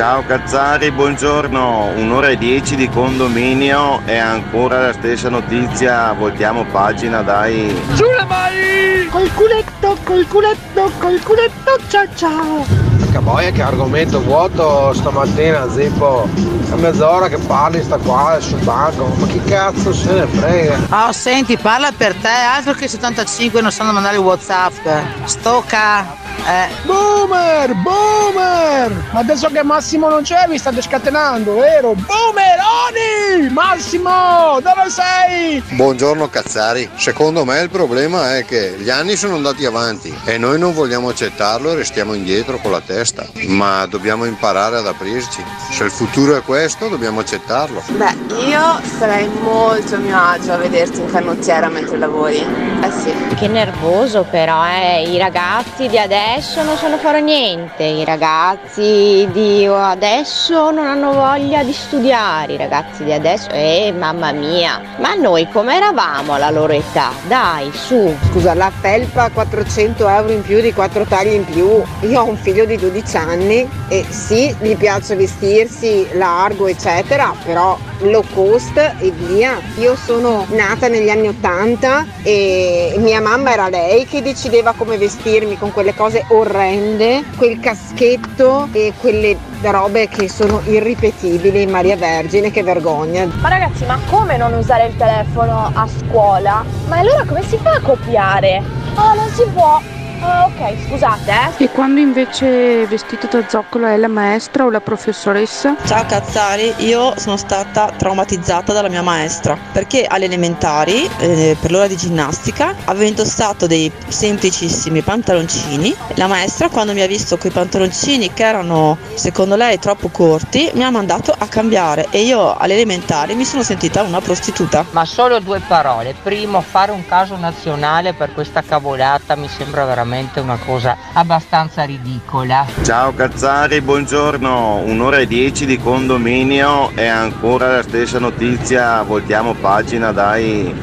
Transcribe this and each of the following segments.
Ciao Cazzari, buongiorno. Un'ora e dieci di condominio e ancora la stessa notizia. Voltiamo pagina, dai. Sulle mani! Col culetto, col culetto, col culetto, ciao ciao! Porca boia che argomento vuoto stamattina Zippo È mezz'ora che parli sta qua sul banco Ma chi cazzo se ne frega Oh senti parla per te Altro che 75 non sanno mandare il whatsapp Stocca eh. Boomer! Boomer! Adesso che Massimo non c'è vi state scatenando, vero? Boomeroni! Massimo! Dove sei? Buongiorno Cazzari. Secondo me il problema è che gli anni sono andati avanti e noi non vogliamo accettarlo e restiamo indietro con la testa. Ma dobbiamo imparare ad aprirci. Se il futuro è questo, dobbiamo accettarlo. Beh, io sarei molto a mio agio a vederti in canottiera mentre lavori. Sì. Che nervoso però, eh. I ragazzi di adesso non sanno fare niente, i ragazzi di adesso non hanno voglia di studiare, i ragazzi di adesso, eh mamma mia, ma noi come eravamo alla loro età? Dai, su. Scusa, la felpa 400 euro in più di 4 tagli in più, io ho un figlio di 12 anni e sì, gli piace vestirsi largo eccetera, però low cost e via. Io sono nata negli anni 80 e mia mamma era lei che decideva come vestirmi con quelle cose orrende, quel caschetto e quelle robe che sono irripetibili Maria Vergine, che vergogna. Ma ragazzi, ma come non usare il telefono a scuola? Ma allora come si fa a copiare? Oh, non si può. Ah, ok, scusate. Eh. E quando invece vestito da zoccolo è la maestra o la professoressa? Ciao Cazzari, io sono stata traumatizzata dalla mia maestra perché alle elementari, eh, per l'ora di ginnastica, avevo indossato dei semplicissimi pantaloncini. La maestra, quando mi ha visto quei pantaloncini che erano secondo lei troppo corti, mi ha mandato a cambiare e io alle elementari mi sono sentita una prostituta. Ma solo due parole. Primo, fare un caso nazionale per questa cavolata mi sembra veramente veramente una cosa abbastanza ridicola. Ciao Cazzari, buongiorno. Un'ora e dieci di condominio e ancora la stessa notizia. Voltiamo pagina, dai.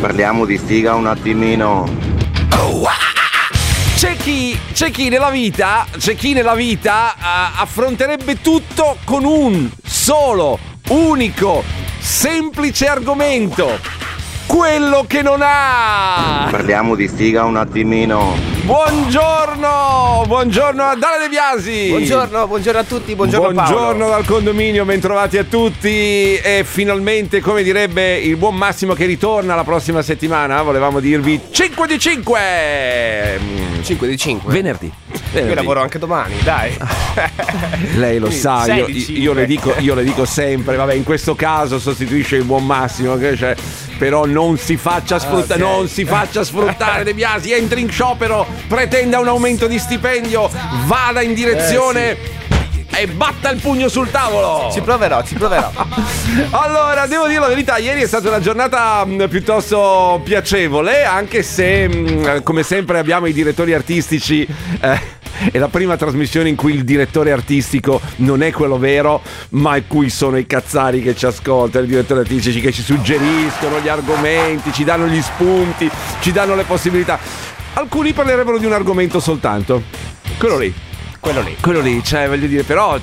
Parliamo di figa un attimino. Oh, c'è chi, c'è chi, nella vita, c'è chi nella vita uh, affronterebbe tutto con un solo, unico, semplice argomento. Quello che non ha! Parliamo di figa un attimino. Buongiorno, buongiorno a Dale De Biasi. Buongiorno, buongiorno a tutti, buongiorno, buongiorno Paolo. dal condominio, bentrovati a tutti e finalmente, come direbbe il buon Massimo che ritorna la prossima settimana, volevamo dirvi 5 di 5. 5 di 5. Venerdì. Venerdì. Io lavoro anche domani, dai. Lei lo sa, io, io, le dico, io, le dico, sempre, vabbè, in questo caso sostituisce il buon Massimo, che cioè, però non si faccia sfruttare, okay. non si faccia sfruttare De Biasi, entri in sciopero, pretenda un aumento di stipendio, vada in direzione... Eh, sì e batta il pugno sul tavolo. Ci proverò, ci proverò. allora, devo dire la verità, ieri è stata una giornata mm, piuttosto piacevole, anche se mm, come sempre abbiamo i direttori artistici eh, è la prima trasmissione in cui il direttore artistico non è quello vero, ma in cui sono i cazzari che ci ascoltano, i direttori artistici che ci suggeriscono gli argomenti, ci danno gli spunti, ci danno le possibilità. Alcuni parlerebbero di un argomento soltanto. Quello lì quello lì. Quello lì, cioè, voglio dire, però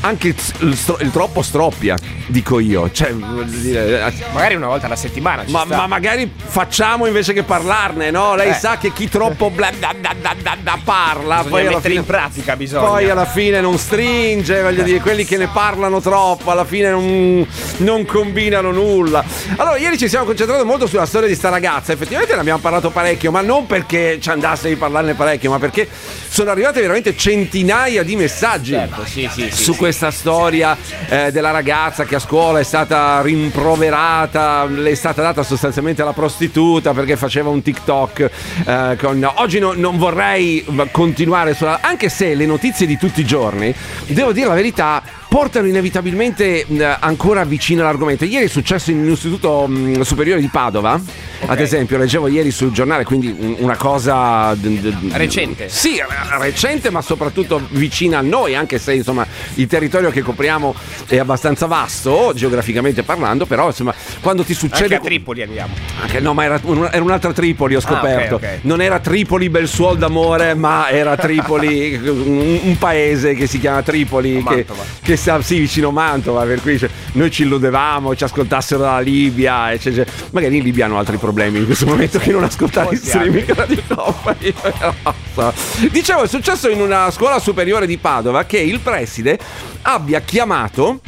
anche il, stro- il troppo stroppia, dico io. Cioè, dire, eh, magari una volta alla settimana. Ma, ma, magari facciamo invece che parlarne, no? Lei eh. sa che chi troppo bla bla bla, bla parla, bisogna poi alla fine, in pratica bisogna. Poi alla fine non stringe, voglio dire, quelli che ne parlano troppo, alla fine non, non combinano nulla. Allora, ieri ci siamo concentrati molto sulla storia di sta ragazza. Effettivamente ne abbiamo parlato parecchio, ma non perché ci andasse di parlarne parecchio, ma perché sono arrivate veramente centinaia centinaia di messaggi certo, sì, sì, su questa storia eh, della ragazza che a scuola è stata rimproverata, le è stata data sostanzialmente alla prostituta perché faceva un TikTok. Eh, con... Oggi no, non vorrei continuare sulla... anche se le notizie di tutti i giorni, devo dire la verità, portano inevitabilmente mh, ancora vicino all'argomento. Ieri è successo in un istituto mh, superiore di Padova, ad esempio, leggevo ieri sul giornale, quindi un- una cosa d- d- Recente. Sì, eh, recente, ma soprattutto vicina a noi, anche se insomma il territorio che copriamo è abbastanza vasto, geograficamente parlando, però insomma, quando ti succede Anche a Tripoli andiamo. anche no, ma era, un- era un'altra Tripoli, ho Ah, scoperto. ok, ok. Non era Tripoli bel suol d'amore, ma era Tripoli, un, un paese che si chiama Tripoli, che, che sta sì, vicino Mantova, per cui cioè, noi ci illudevamo, ci ascoltassero dalla Libia, e cioè, cioè, magari in Libia hanno altri problemi in questo momento che non ascoltare il streaming Radio Company. Dicevo, è successo in una scuola superiore di Padova che il preside abbia chiamato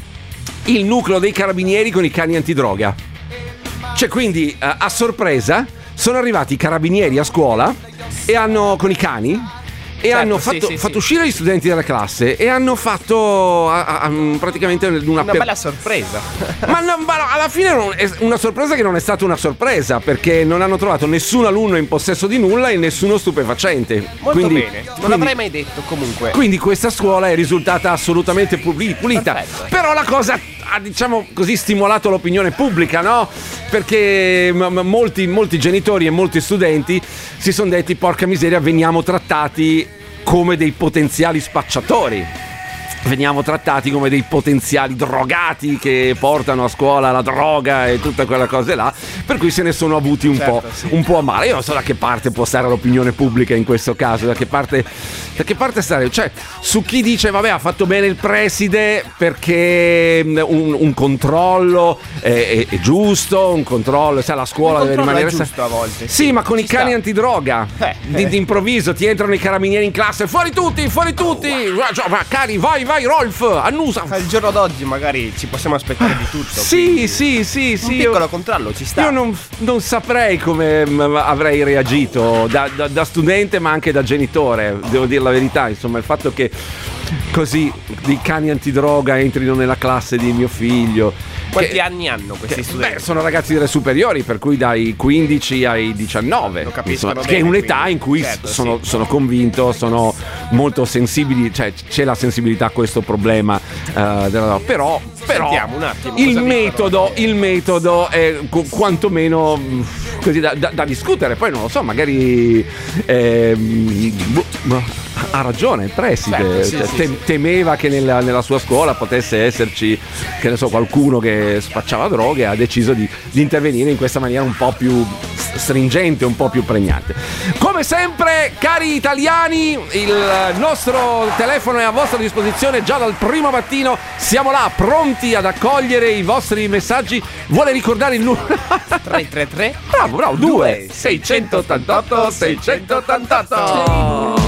il nucleo dei carabinieri con i cani antidroga. Cioè, quindi eh, a sorpresa sono arrivati i carabinieri a scuola e hanno con i cani. E Certo, hanno fatto, sì, fatto sì. uscire gli studenti dalla classe e hanno fatto a- a- a- praticamente una, Una per- bella sorpresa. ma, no, ma alla fine non- è una sorpresa che non è stata una sorpresa perché non hanno trovato nessun alunno in possesso di nulla e nessuno stupefacente. Molto Quindi- bene. Non quindi- l'avrei mai detto comunque. quindi questa scuola è risultata assolutamente puli- pulita. Perfetto. Però la cosa ha, diciamo così, stimolato l'opinione pubblica, no? Perché molti, molti genitori e molti studenti si sono detti: porca miseria, veniamo trattati come dei potenziali spacciatori. Veniamo trattati come dei potenziali drogati che portano a scuola la droga e tutte quelle cose là, per cui se ne sono avuti un, Certo, po', un po' a male. Io non so da che parte può stare l'opinione pubblica in questo caso, da che parte, da che parte stare? Cioè, su chi dice vabbè ha fatto bene il preside perché mm, un, un controllo è, è- è giusto, un controllo, sai la scuola deve rimanere... è giusto a volte, Sì, sì. ma con i cani sta. antidroga. Eh, eh. D'improvviso ti entrano i carabinieri in classe, fuori tutti, fuori tutti! Va- cioè, va, Cani, vai, vai, Rolf, annusa! Il giorno d'oggi magari ci possiamo aspettare di tutto. Sì, sì, sì, sì. Un io- piccolo controllo ci sta. Io non, non saprei come avrei reagito da, da- da studente ma anche da genitore, devo dire la verità, insomma il fatto che così dei cani antidroga entrino nella classe di mio figlio. Quanti che- anni hanno questi che- studenti? beh, sono ragazzi delle superiori, per cui dai 15 ai 19. Lo capiscono insomma, bene, che è un'età quindi, in cui certo, sono, sì. sono convinto, sono molto sensibili, cioè c'è la sensibilità a questo problema. eh, della- però, però attimo il metodo, il metodo è qu- quantomeno mh, così da, da- da discutere. Poi non lo so, magari ehm, boh, boh, ha ragione il preside, certo, sì, cioè, sì, Tem- temeva che nella, nella, sua scuola potesse esserci che so, qualcuno che spacciava droghe, ha deciso di, di intervenire in questa maniera un po' più stringente, un po' più pregnante. Come sempre, cari italiani, il nostro telefono è a vostra disposizione già dal primo mattino. Siamo là, pronti ad accogliere i vostri messaggi. Vuole ricordare il numero 333? Bravo, bravo, 2 688 688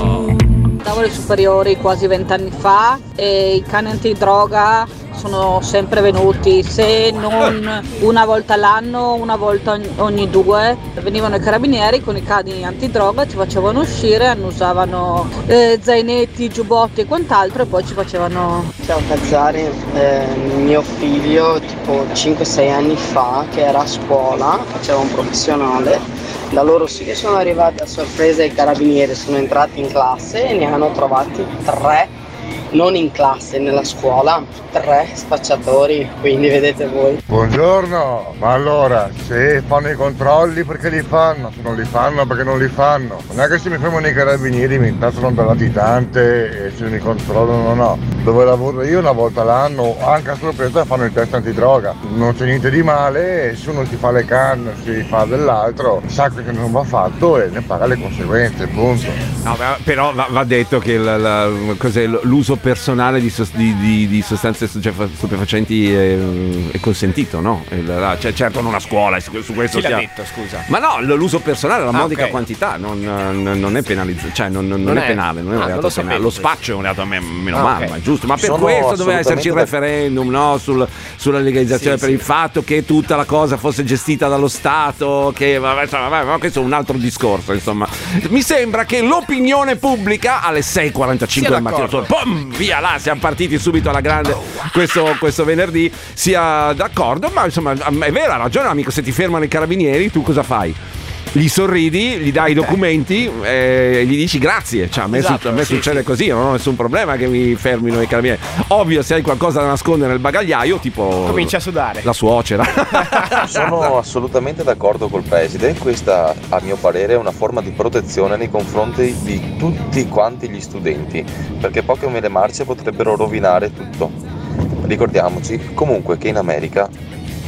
ottavo superiori quasi vent'anni fa e i cani antidroga sono sempre venuti, se non una volta all'anno, una volta ogni- due. Venivano i carabinieri con i cani antidroga, ci facevano uscire, annusavano eh, zainetti, giubbotti e quant'altro e poi ci facevano... Ciao Cazzari, eh, mio figlio tipo 5-6 anni fa che era a scuola, faceva un professionale, da loro sì che sono arrivati a sorpresa i carabinieri, sono entrati in classe e ne hanno trovati tre, non in classe, nella scuola, tre spacciatori, quindi vedete voi. Buongiorno, ma allora se fanno i controlli perché li fanno? Se non li fanno perché non li fanno? Non è che se mi fermano i carabinieri mi intanto da latitante e se mi controllano o no. Dove lavoro io una volta l'anno, anche a sorpresa fanno il test antidroga. Non c'è niente di male, e se uno si fa le canne, si fa dell'altro, sa che non va fatto e ne paga le conseguenze, punto. No, ma- però va, detto che il- la- cos'è, l'uso personale di, sos- di- di- di sostanze stupefa- stupefacenti è, è consentito, no? Cioè, certo non a scuola, su su questo Chi l'ha detto, scusa? Ma no, l- l'uso personale, la Ah, modica ok. quantità, non, non- non è penalizzato, cioè non, non Non è, è- penale, non è un ah, reato non lo penale. sapevo Lo spaccio è un reato, me- meno Ah, male, ok. ma è giusto. Ma per Sono questo doveva esserci il referendum, no? Sul- sulla legalizzazione Sì, per sì. il fatto che tutta la cosa fosse gestita dallo Stato, che vabbè, vabbè, ma questo è un altro discorso, insomma. Mi sembra che l'opinione pubblica alle 6.45 Sia del mattino, d'accordo. Via là, siamo partiti subito alla grande questo, questo venerdì, sia d'accordo, ma insomma è vero, ha ragione amico, se ti fermano i carabinieri tu cosa fai? Gli sorridi, gli dai i documenti e gli dici grazie. Cioè, a me, Esatto, su- a me sì, succede sì. così, non ho nessun problema che mi fermino i carabinieri. Ovvio, se hai qualcosa da nascondere nel bagagliaio, tipo Comincia a sudare. la suocera. Sono assolutamente d'accordo col preside, questa a mio parere è una forma di protezione nei confronti di tutti quanti gli studenti, perché poche mele marce potrebbero rovinare tutto. Ricordiamoci comunque che in America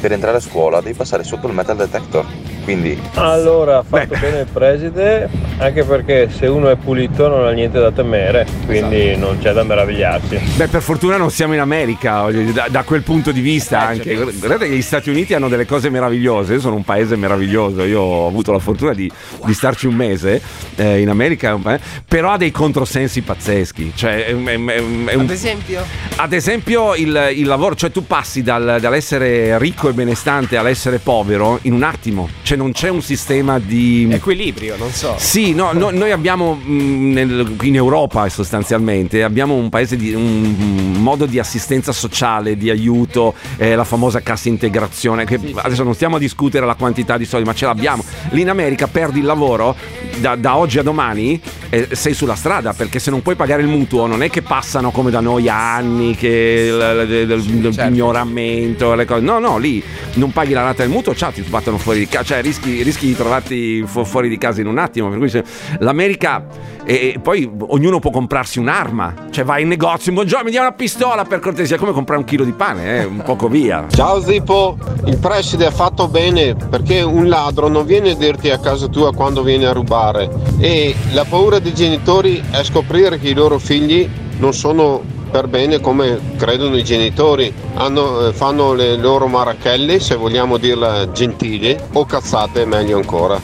per entrare a scuola devi passare sotto il metal detector, quindi Allora, ha fatto bene il preside, anche perché se uno è pulito non ha niente da temere, quindi non c'è da meravigliarsi. Beh, per fortuna non siamo in America, da, da quel punto di vista anche. Guardate che gli Stati Uniti hanno delle cose meravigliose, io sono un paese meraviglioso, io ho avuto la fortuna di, di starci un mese eh, in America, pa- però ha dei controsensi pazzeschi. Cioè, è, un- è è un- Ad esempio? ad esempio il, il lavoro, cioè tu passi dal- dall'essere ricco e benestante all'essere povero in un attimo, cioè non c'è un sistema di... Equilibrio, non so. Sì, no, no, noi abbiamo mh, nel- in Europa sostanzialmente abbiamo un paese di un, modo di assistenza sociale, di aiuto, eh, la famosa cassa integrazione, che adesso non stiamo a discutere la quantità di soldi, ma ce l'abbiamo. Lì in America perdi il lavoro da, da oggi a domani eh, sei sulla strada perché se non puoi pagare il mutuo non è che passano come da noi anni che il pignoramento, le cose. No, no, lì non paghi la rata del mutuo, ciao, ti sbattono fuori di casa, cioè rischi, rischi di trovarti fu- fuori di casa in un attimo. Per cui se- l'America e, poi ognuno può comprarsi un'arma, cioè vai in negozio, buongiorno, mi dia una pistola per cortesia, come comprare un chilo di pane, eh, un poco via. Ciao Zippo, il preside ha fatto bene perché un ladro non viene a dirti a casa tua quando viene a rubare e la paura dei genitori è scoprire che i loro figli non sono per bene come credono i genitori, Hanno- eh, fanno le loro marachelle, se vogliamo dirla gentile, o cazzate meglio ancora.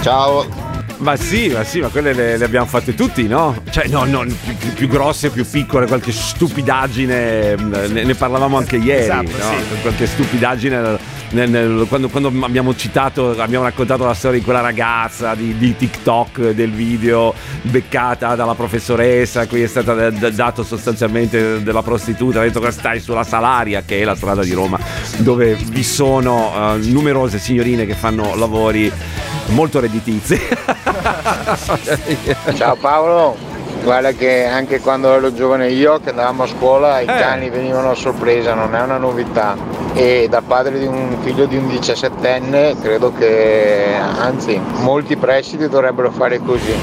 Ciao! Ma sì, ma sì, ma quelle le, le abbiamo fatte tutti, no? Cioè, no, no, più, più- più grosse, più piccole, qualche stupidaggine, ne, ne parlavamo anche ieri, Esatto, no? sì. Qualche stupidaggine nel- nel- quando, quando abbiamo citato, abbiamo raccontato la storia di quella ragazza di, di TikTok, del video beccata dalla professoressa, a cui è d- dato sostanzialmente della prostituta, ha detto che stai sulla Salaria, che è la strada di Roma, dove vi sono eh, numerose signorine che fanno lavori molto redditizi. Ciao Paolo, guarda che anche quando ero giovane io che andavamo a scuola i cani venivano a sorpresa, non è una novità e da padre di un figlio di un 17enne credo che anzi molti presidi dovrebbero fare così.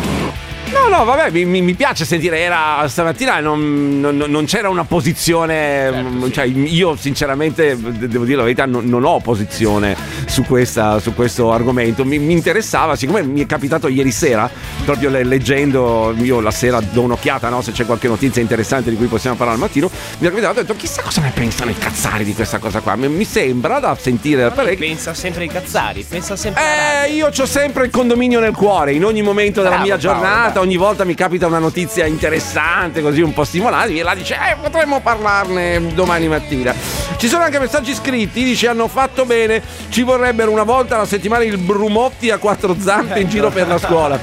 No, no, vabbè, mi, mi- piace sentire. Era stamattina non, non- non c'era una posizione. mm, Cioè, io, sinceramente, de- devo dire la verità, non, non ho posizione su, questa- su questo argomento. Mi, mi interessava, siccome mi è capitato ieri sera, proprio le- leggendo, io la sera do un'occhiata, no? Se c'è qualche notizia interessante di cui possiamo parlare al mattino, mi è capitato, ho detto, chissà cosa ne pensano i cazzari di questa cosa qua. Mi, mi sembra da sentire da parecchi. Pensa sempre ai cazzari, pensa sempre Eh, io ho sempre il condominio nel cuore, in ogni momento della Bravo, mia giornata, ogni volta mi capita una notizia interessante, così un po' stimolante, e là dice, eh, potremmo parlarne domani mattina. Ci sono anche messaggi scritti, dice, hanno fatto bene, ci vorrebbero una volta alla settimana il brumotti a quattro zampe in giro per la scuola.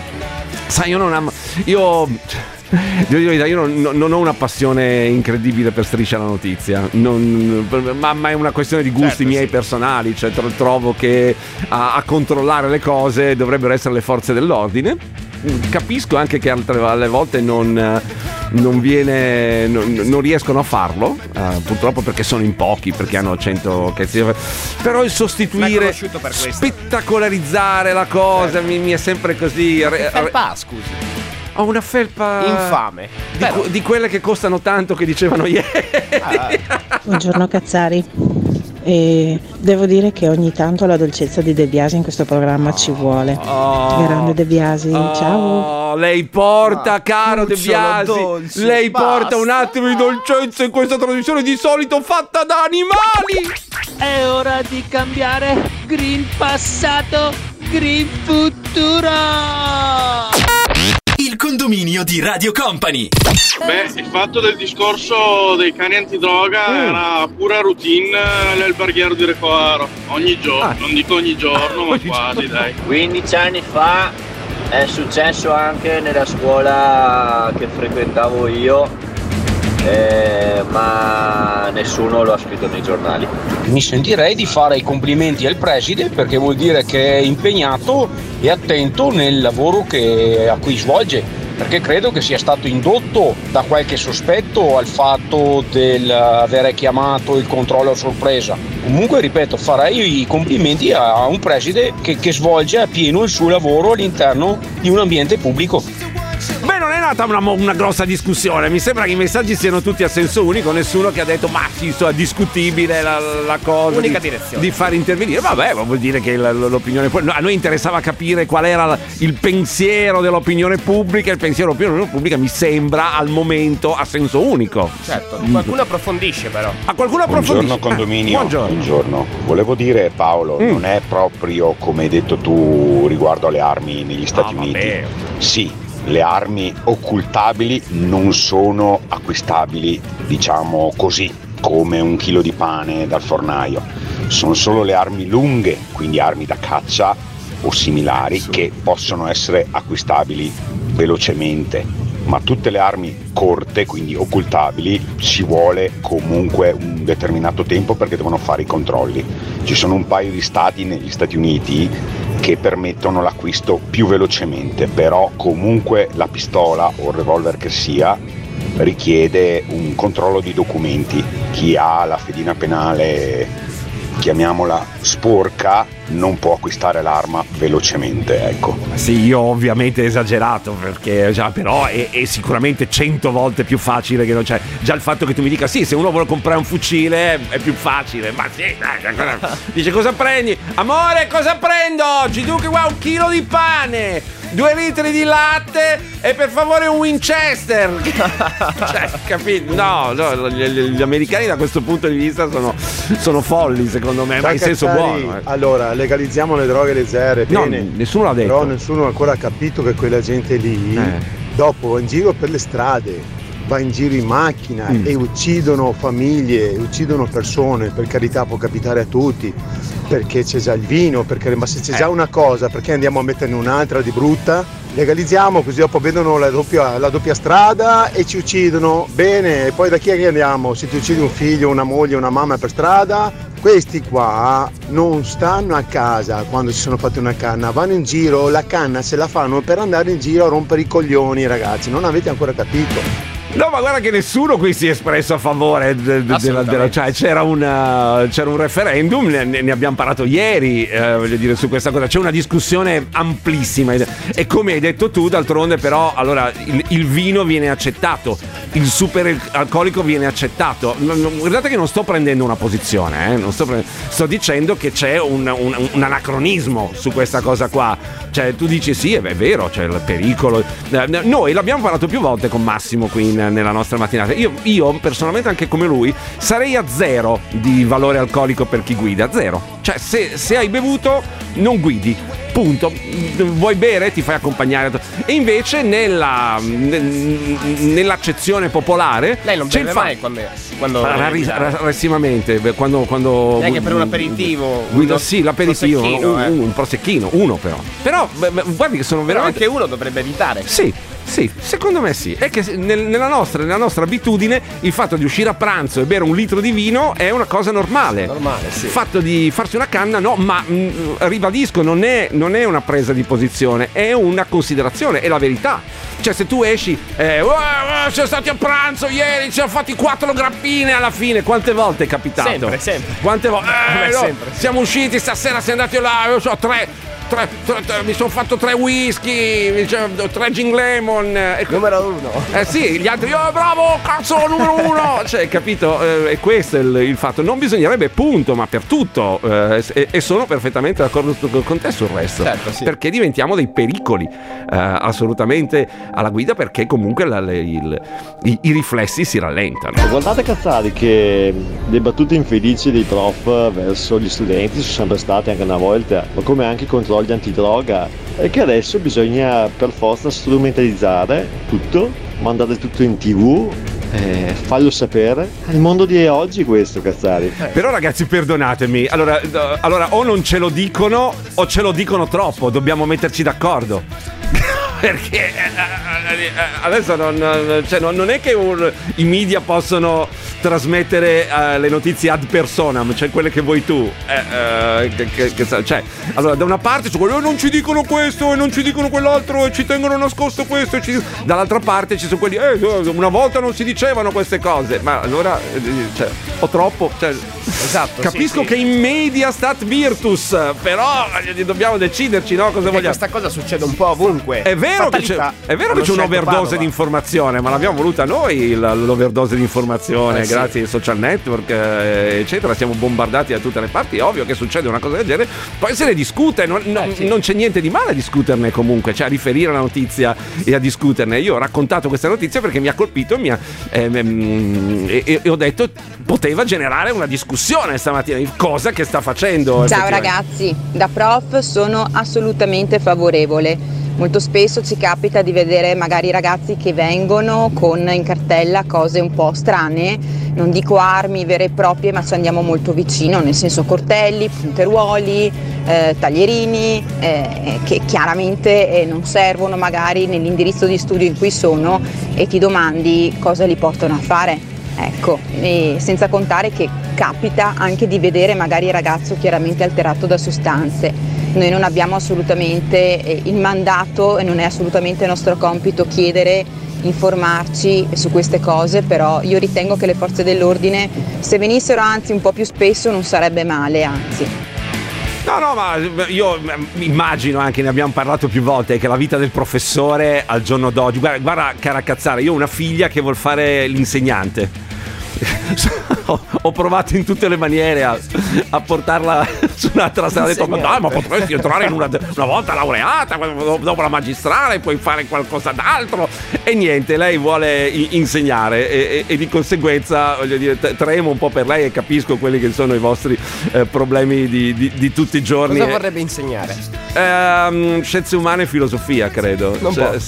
Sai, io non amo... Io... Io non, non ho una passione incredibile per striscia la notizia, Non- ma, ma è una questione di gusti miei personali, cioè tro- trovo che a, a controllare le cose dovrebbero essere le forze dell'ordine. Capisco anche che altre, alle volte non, non viene, non, non riescono a farlo, eh, purtroppo perché sono in pochi, perché hanno 100 che si- Però il sostituire, per spettacolarizzare la cosa mi, mi è sempre così. re- Felpa, scusi. ho una felpa Infame. Di, di quelle che costano tanto che dicevano ieri. Buongiorno Cazzari. E devo dire che ogni tanto la dolcezza di De Biasi in questo programma ci vuole. Grande De Biasi, ciao. Oh, lei porta, caro De Biasi. dolce, lei basta. porta un attimo di dolcezza in questa trasmissione di solito fatta da animali. È ora di cambiare green passato, green futuro. Il condominio di Radio Company. Beh, il fatto del discorso dei cani antidroga era pura routine nell'alberghiero di Recoaro. Ogni giorno, non dico ogni giorno, ma quasi, dai. 15 anni fa è successo anche nella scuola che frequentavo io eh, ma nessuno lo ha scritto nei giornali. Mi sentirei di fare i complimenti al preside perché vuol dire che è impegnato e attento nel lavoro che- a cui svolge. Perché credo che sia stato indotto da qualche sospetto al fatto di avere chiamato il controllo a sorpresa. Comunque, ripeto, farei i complimenti a un preside che, che svolge a pieno il suo lavoro all'interno di un ambiente pubblico. Nata una, una grossa discussione. Mi sembra che i messaggi siano tutti a senso unico. Nessuno che ha detto, ma sì, so, è discutibile la, la cosa. Unica di, direzione. Di far intervenire. Vabbè, ma vuol dire che l'opinione. no, A noi interessava capire qual era il pensiero dell'opinione pubblica. Il pensiero dell'opinione pubblica mi sembra al momento a senso unico. Certo, qualcuno approfondisce però. A qualcuno approfondisce. Buongiorno condominio. Eh, buongiorno. Buongiorno. Volevo dire Paolo, Mm. non è proprio come hai detto tu riguardo alle armi negli Stati Uniti. Sì, le armi occultabili non sono acquistabili, diciamo così, come un chilo di pane dal fornaio. Sono solo le armi lunghe, quindi armi da caccia o similari, che possono essere acquistabili velocemente ma tutte le armi corte, quindi occultabili, ci vuole comunque un determinato tempo perché devono fare i controlli. Ci sono un paio di stati negli Stati Uniti che permettono l'acquisto più velocemente, però comunque la pistola o il revolver che sia richiede un controllo di documenti. Chi ha la fedina penale chiamiamola sporca, non può acquistare l'arma velocemente, ecco. Sì, io ovviamente esagerato perché già, però è, è sicuramente cento volte più facile che non c'è. Già il fatto che tu mi dica sì, se uno vuole comprare un fucile è più facile, ma sì, dai, dice cosa prendi? Amore, cosa prendo oggi? Dunque qua un chilo di pane, due litri di latte e per favore un Winchester. cioè, capito? No, no, gli, gli- americani da questo punto di vista sono, sono folli secondo me, ma in senso buono. eh. Allora, legalizziamo le droghe leggere, No, bene. nessuno l'ha detto. Però nessuno ha ancora capito che quella gente lì Eh. dopo va in giro per le strade, va in giro in macchina Mm. e uccidono famiglie, uccidono persone, per carità può capitare a tutti, perché c'è già il vino, perché- ma se c'è Eh. già una cosa, perché andiamo a metterne un'altra di brutta? Legalizziamo così dopo vedono la doppia, la doppia strada e ci uccidono. Bene, e poi da chi è che andiamo? Se ti uccidi un figlio, una moglie, una mamma per strada, questi qua non stanno a casa quando si sono fatti una canna, vanno in giro, la canna se la fanno per andare in giro a rompere i coglioni ragazzi, non avete ancora capito. No, ma guarda che nessuno qui si è espresso a favore de- de- della, della- cioè c'era, una- c'era un referendum, ne, ne abbiamo parlato ieri, eh, voglio dire, su questa cosa. C'è una discussione amplissima. E come hai detto tu, d'altronde, però, allora il, il vino viene accettato, il super alcolico viene accettato. Guardate che non sto prendendo una posizione, eh, non sto, pre- sto dicendo che c'è un, un- un anacronismo su questa cosa qua. Cioè, tu dici sì, è vero, c'è il pericolo. Eh, Noi l'abbiamo parlato più volte con Massimo qui in- nella nostra mattinata. Io, io, personalmente, anche come lui, sarei a zero di valore alcolico per chi guida. Zero. Cioè, se, se hai bevuto, non guidi. Punto. Vuoi bere, ti fai accompagnare. E invece nella, ne- nell'accezione popolare Lei non beve fa- mai quando, quando Rari- rarissimamente quando, quando Neanche per un aperitivo, guida uno- sì l'aperitivo prosecchino, un, eh. un prosecchino uno però però guardi che sono Però veramente anche uno dovrebbe evitare. sì sì, secondo me sì. È che nel- nella, nostra, nella nostra abitudine il fatto di uscire a pranzo e bere un litro di vino è una cosa normale. Normale, sì. Il fatto di farsi una canna, no, ma mh, ribadisco, non è, non è una presa di posizione, è una considerazione, è la verità. Cioè, se tu esci, eh, "Uah, uah, siamo stati a pranzo ieri, ci siamo fatti quattro grappine alla fine. Quante volte è capitato? Sempre, sempre. Quante volte? Eh, no, sempre. siamo usciti stasera, siamo andati là, io so, tre. Tre- tre- tre- mi sono fatto tre whisky, tre gin lemon. eh, Numero uno. Eh sì, gli altri, oh bravo, cazzo, numero uno. Cioè, capito? Eh, e questo è il, il fatto. Non bisognerebbe, punto, ma per tutto. eh, e, e sono perfettamente d'accordo con te sul resto. Certo, sì. Perché diventiamo dei pericoli eh, assolutamente alla guida, perché comunque la- le- il- i, i riflessi si rallentano. Guardate Cazzari che le battute infelici dei prof verso gli studenti sono sempre state anche una volta, ma come anche i controlli antidroga, e che adesso bisogna per forza strumentalizzare tutto, mandare tutto in tv, eh, farlo sapere. È il mondo di oggi questo Cazzari. Però ragazzi perdonatemi, allora, eh, allora o non ce lo dicono o ce lo dicono troppo, dobbiamo metterci d'accordo. Perché eh, eh, eh, adesso non, cioè, non- non è che un- i media possono trasmettere eh, le notizie ad personam, cioè quelle che vuoi tu. Eh, eh, che- che- cioè, allora, da una parte ci quelli, "Oh, non ci dicono questo e non ci dicono quell'altro e ci tengono nascosto questo. e ci-" Dall'altra parte ci sono quelli, "Eh, una volta non si dicevano queste cose. Ma allora, cioè, o troppo. Cioè, Esatto. Capisco sì, che sì. in media stat virtus, però dobbiamo deciderci, no? Cosa Perché vogliamo. questa cosa succede un po' ovunque. È vero, che c'è, è vero che c'è un'overdose Padova. di informazione, ma l'abbiamo voluta noi l'overdose di informazione, Eh, sì. grazie ai social network, eh, eccetera. Siamo bombardati da tutte le parti. È ovvio che succede una cosa del genere, poi se ne discute. Non, Eh, non- non c'è niente di male a discuterne comunque, cioè a riferire la notizia e a discuterne. Io ho raccontato questa notizia perché mi ha colpito e, mi ha- ehm, ehm, e- e- e ho detto poteva generare una discussione stamattina, cosa che sta facendo. Ciao ragazzi, da prof sono assolutamente favorevole. Molto spesso ci capita di vedere magari ragazzi che vengono con in cartella cose un po' strane, non dico armi vere e proprie, ma ci andiamo molto vicino, nel senso cortelli, punteruoli, eh, taglierini, eh, che chiaramente eh, non servono magari nell'indirizzo di studio in cui sono e ti domandi cosa li portano a fare. Ecco, senza contare che capita anche di vedere magari il ragazzo chiaramente alterato da sostanze. Noi non abbiamo assolutamente eh, il mandato e non è assolutamente nostro compito chiedere, informarci su queste cose, però io ritengo che le forze dell'ordine, se venissero anzi un po' più spesso, non sarebbe male, anzi. No, no, ma io mm, immagino anche, ne abbiamo parlato più volte, che la vita del professore al giorno d'oggi. Guarda, guarda cara cazzara, io ho una figlia che vuol fare l'insegnante. ho, ho provato in tutte le maniere a, a portarla su un'altra strada. Ho detto, ma dai, ma potresti entrare in una, una volta laureata, dopo la magistrale, puoi fare qualcosa d'altro. E niente, lei vuole insegnare e, e- e di conseguenza, voglio dire, tremo un po' per lei e capisco quelli che sono i vostri eh, problemi di, di- di tutti i giorni. Cosa vorrebbe insegnare? Ehm, scienze umane e filosofia, credo. Non Cioè, poco,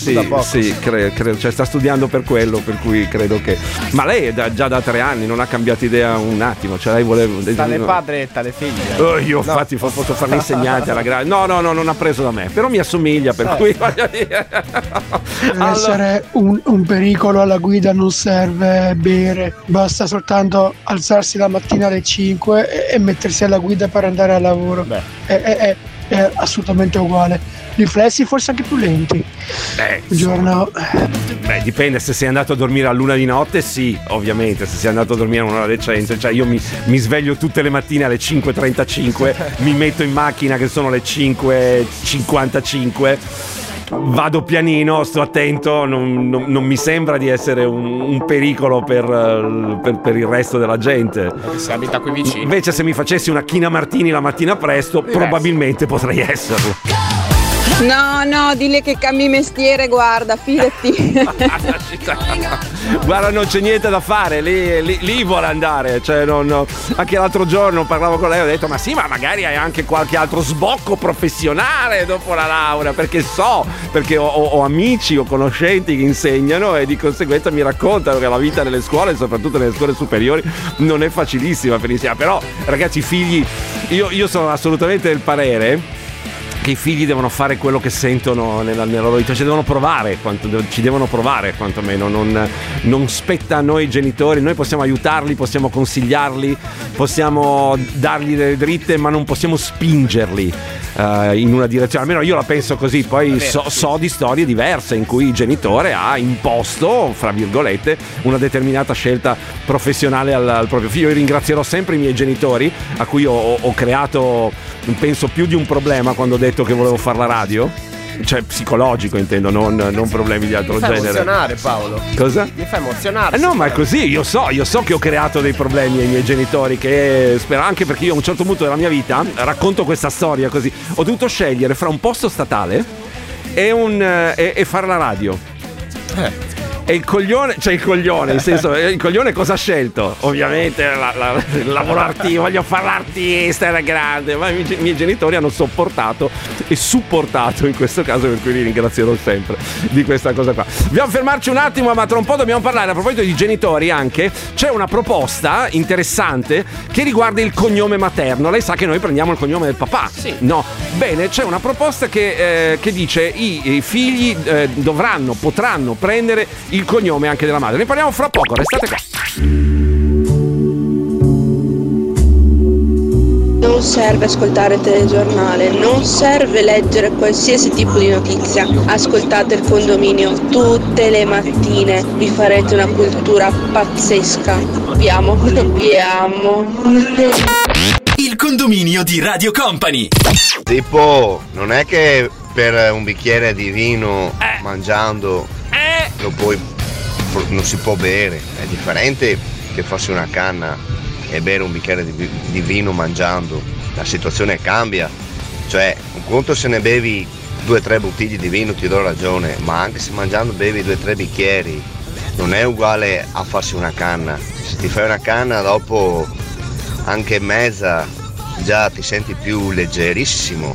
sì, sì, cre- credo. Cioè, sta studiando per quello, per cui credo che. Ma lei è da- già da tre anni, non ha cambiato idea un attimo. Cioè, lei voleva. Tale padre e tale figlio. Oh, io infatti fo- posso fare l'insegnante alla grande. No, no, no, non ha preso da me. Però mi assomiglia, per Eh. cui voglio dire. Per essere un, un pericolo alla guida non serve bere, basta soltanto alzarsi la mattina alle 5 e, e mettersi alla guida per andare al lavoro. È, è- è- è assolutamente uguale. Riflessi forse anche più lenti. Eh, Un giorno Beh, dipende se sei andato a dormire a luna di notte, sì, ovviamente, se sei andato a dormire a un'ora decente, cioè io mi, mi sveglio tutte le mattine alle 5.35, mi metto in macchina che sono le 5.55, vado pianino, sto attento, non, non- non mi sembra di essere un, un pericolo per, per- per il resto della gente. Se abita qui vicino. Invece se mi facessi una china martini la mattina presto, probabilmente potrei esserlo. No, no, dille che cambi mestiere, guarda, fidati. Guarda, non c'è niente da fare, lì, lì- lì vuole andare. Cioè, no. Anche l'altro giorno parlavo con lei, ho detto: Ma sì, ma magari hai anche qualche altro sbocco professionale dopo la laurea. Perché so, perché ho, ho- ho amici o conoscenti che insegnano e di conseguenza mi raccontano che la vita nelle scuole, soprattutto nelle scuole superiori, non è facilissima per insegnare. Però, ragazzi, figli, io, io sono assolutamente del parere che i figli devono fare quello che sentono nella, nella loro vita, ci devono provare, quanto- ci devono provare quantomeno, non, non spetta a noi genitori, noi possiamo aiutarli, possiamo consigliarli, possiamo dargli delle dritte, ma non possiamo spingerli eh, in una direzione, almeno io la penso così, poi so, so di storie diverse in cui il genitore ha imposto, fra virgolette, una determinata scelta professionale al, al proprio figlio. Io ringrazierò sempre i miei genitori a cui ho- ho creato, penso, più di un problema quando ho detto che volevo fare la radio. Cioè psicologico intendo, non, non problemi di altro Mi fai genere. emozionare Paolo. Cosa? Mi fai emozionare. Eh no, ma è così, io so, io so che ho creato dei problemi ai miei genitori, che spero anche perché io a un certo punto della mia vita racconto questa storia così. Ho dovuto scegliere fra un posto statale e, un, eh, e- e fare la radio. E il coglione, cioè il coglione, nel senso, eh, il coglione cosa ha scelto? Ovviamente la- la- il lavoro artistico, voglio fare l'artista, era grande, ma i miei, genitori hanno sopportato e supportato in questo caso, per cui li ringrazierò sempre di questa cosa qua. Dobbiamo fermarci un attimo, ma tra un po' dobbiamo parlare a proposito di genitori anche. C'è una proposta interessante che riguarda il cognome materno. Lei sa che noi prendiamo il cognome del papà. No, Bene, c'è una proposta che, eh, che dice i, i figli eh, dovranno, potranno prendere il cognome anche della madre. Ne parliamo fra poco, restate qua. Non serve ascoltare il telegiornale, non serve leggere qualsiasi tipo di notizia. Ascoltate il condominio tutte le mattine, vi farete una cultura pazzesca. Vi amo, vi amo. Il condominio di Radio Company. Tipo, non è che per un bicchiere di vino mangiando lo puoi, non si può bere, è differente che farsi una canna e bere un bicchiere di, di vino mangiando, la situazione cambia, cioè un conto se ne bevi due o tre bottiglie di vino ti do ragione, ma anche se mangiando bevi due o tre bicchieri non è uguale a farsi una canna, se ti fai una canna dopo anche mezza già ti senti più leggerissimo.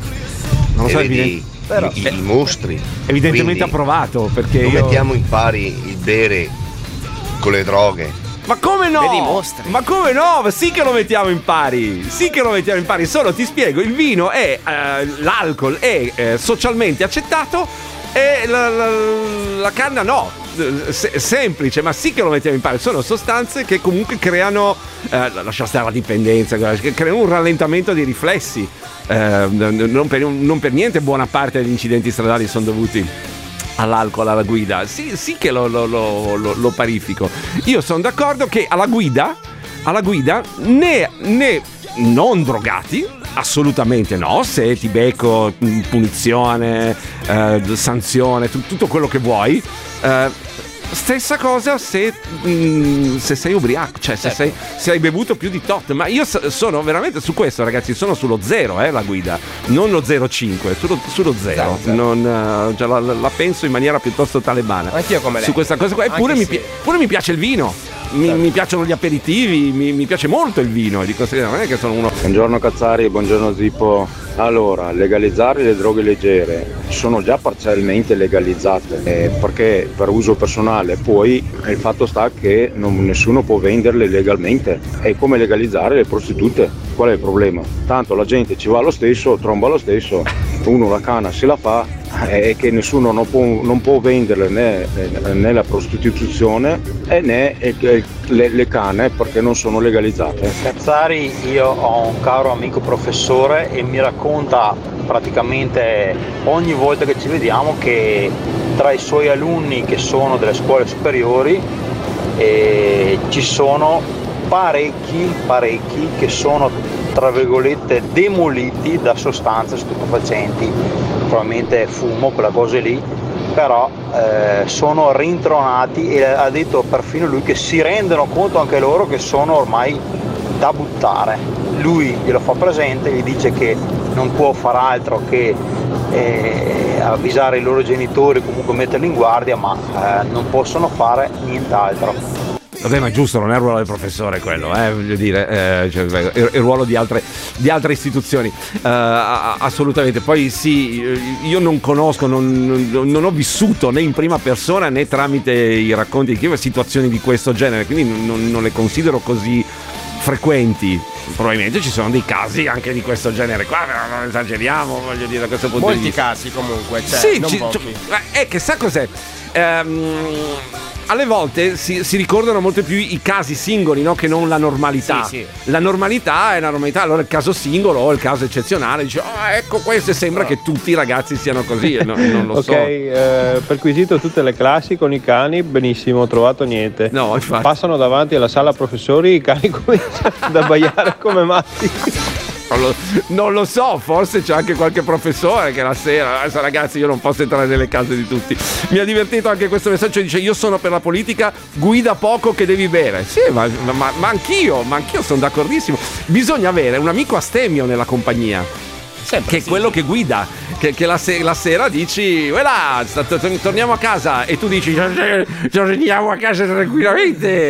Non lo so, vedi però- i, i mostri. Evidentemente Quindi approvato perché non io... mettiamo in pari il bere con le droghe. Ma come no? Vedi i mostri. Ma come no? Sì che lo mettiamo in pari. Sì che lo mettiamo in pari. Solo ti spiego, il vino è eh, l'alcol è eh, socialmente accettato e la, la- la canna no. Se- semplice, ma sì che lo mettiamo in pari. Sono sostanze che comunque creano, eh, lascia stare la dipendenza, che creano un rallentamento dei riflessi. Eh, non, per, non per niente buona parte degli incidenti stradali sono dovuti all'alcol alla guida. Sì, sì che lo, lo- lo- lo- parifico. Io sono d'accordo che alla guida, alla guida, né, né non drogati. Assolutamente no, se ti becco mh, punizione, eh, sanzione, tu- tutto quello che vuoi. Eh, stessa cosa se, mh, se sei ubriaco, cioè se, sei, se hai bevuto più di tot. Ma io so- sono veramente su questo, ragazzi. Sono sullo zero, eh, la guida, non lo 0,5, sullo, sullo zero. Zero. Non, eh, cioè, la, la penso in maniera piuttosto talebana. Anch'io come lei. Su questa cosa qua. Eppure mi, pi- pure mi piace il vino. Mi, mi piacciono gli aperitivi, mi, mi piace molto il vino. Di conseguenza, non è che sono uno. Buongiorno Cazzari, buongiorno Zippo. Allora, legalizzare le droghe leggere sono già parzialmente legalizzate eh, perché per uso personale, poi il fatto sta che non- nessuno può venderle legalmente. È come legalizzare le prostitute. Qual è il problema? Tanto la gente ci va lo stesso, tromba lo stesso, uno la canna se la fa e che nessuno non può, non può venderle né, né la prostituzione né eh, le, le canne perché non sono legalizzate. Cazzari, io ho un caro amico professore e mi racconta praticamente ogni volta che ci vediamo che tra i suoi alunni che sono delle scuole superiori eh, ci sono parecchi, parecchi che sono tra virgolette demoliti da sostanze stupefacenti, probabilmente fumo, quella cosa lì, però eh, sono rintronati e ha detto perfino lui che si rendono conto anche loro che sono ormai da buttare. Lui glielo fa presente, gli dice che non può far altro che eh, avvisare i loro genitori, comunque metterli in guardia, ma eh, non possono fare nient'altro. Vabbè, ma giusto, non è il ruolo del professore quello, eh, voglio dire, eh, cioè, è il ruolo di altre, di altre istituzioni, eh, assolutamente. Poi sì, eh, io non conosco, non, non- ho vissuto né in prima persona né tramite i racconti di chi situazioni di questo genere, quindi non, non le considero così frequenti. Probabilmente ci sono dei casi anche di questo genere qua, però non esageriamo, voglio dire, da questo punto di Molti vista. casi comunque, cioè, Sì, ci- pochi. ci- ma è che sa cos'è? Ehm, alle volte si, si ricordano molto più i casi singoli no? che non la normalità. Sì, La normalità è la normalità, allora il caso singolo o il caso eccezionale dice, ah, ecco questo e sembra che tutti i ragazzi siano così, e no- non lo ok, so. eh, perquisito tutte le classi con i cani, benissimo, ho trovato niente. No, infatti. Passano davanti alla sala professori, i cani cominciano ad abbaiare come matti. Non lo, non lo so, forse c'è anche qualche professore che la sera, adesso ragazzi io non posso entrare nelle case di tutti. Mi ha divertito anche questo messaggio, dice io sono per la politica, guida poco che devi bere. Sì, ma, ma- ma anch'io, ma anch'io sono d'accordissimo. Bisogna avere un amico astemio nella compagnia. Che è quello che guida, che, che la, se- la sera dici, là, torniamo a casa e tu dici, torniamo a casa tranquillamente.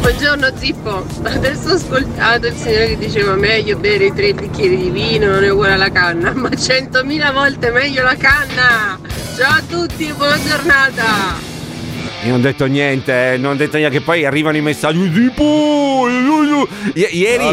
Buongiorno Zippo, adesso ho ascoltato il signore che diceva meglio bere tre bicchieri di vino, non è uguale alla canna, ma centomila volte meglio la canna! Ciao a tutti, buona giornata! Io non ho detto niente, eh, non ho detto niente che poi arrivano i messaggi tipo I- Ieri, ho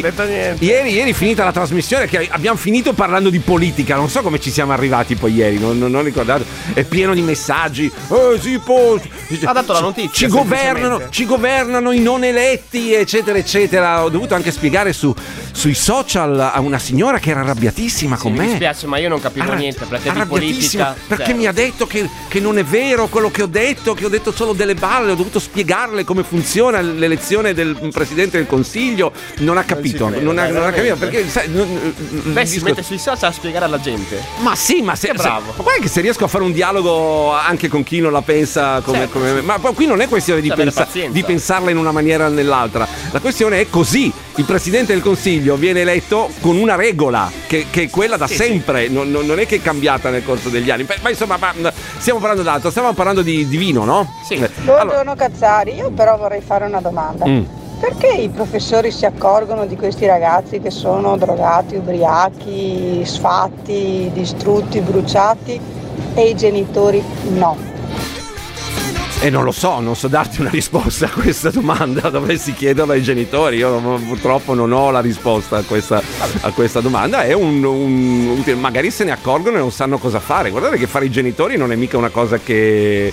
ieri, ieri finita la trasmissione che abbiamo finito parlando di politica, non so come ci siamo arrivati poi ieri, non, non, non ricordate, è pieno di messaggi. Eh, sì, po- Ha dato la notizia, Ci governano, ci governano i non eletti, eccetera, eccetera. Ho dovuto anche spiegare su, sui social a una signora che era arrabbiatissima con Mi me. dispiace, ma io non capivo Arra- niente perché di politica. perché zero. mi ha detto che, che non è vero quello che ho detto, che ho detto solo delle balle, ho dovuto spiegarle come funziona l'elezione del Presidente del Consiglio, non ha capito, credo, non, ha, non ha capito perché sai, non- Beh, si mette sui social a spiegare alla gente. ma sì, ma se, bravo. se- ma guarda che se riesco a fare un dialogo anche con chi non la pensa come, Certo, come me, ma poi qui non è questione di, pensa- di pensarla in una maniera o nell'altra, la questione è così. Il presidente del consiglio viene eletto con una regola che, che è quella da Sì, sempre, Non, non- non è che è cambiata nel corso degli anni. Ma insomma, ma- stiamo parlando d'altro, stiamo parlando di, di vino, no? Sì. Eh, Buongiorno Cazzari, io però vorrei fare una domanda. Mm. Perché i professori si accorgono di questi ragazzi che sono drogati, ubriachi, sfatti, distrutti, bruciati e i genitori no? E non lo so, non so darti una risposta a questa domanda, dovresti chiederla ai genitori, io purtroppo non ho la risposta a questa, a questa domanda, è un- un- magari se ne accorgono e non sanno cosa fare, guardate che fare i genitori non è mica una cosa che,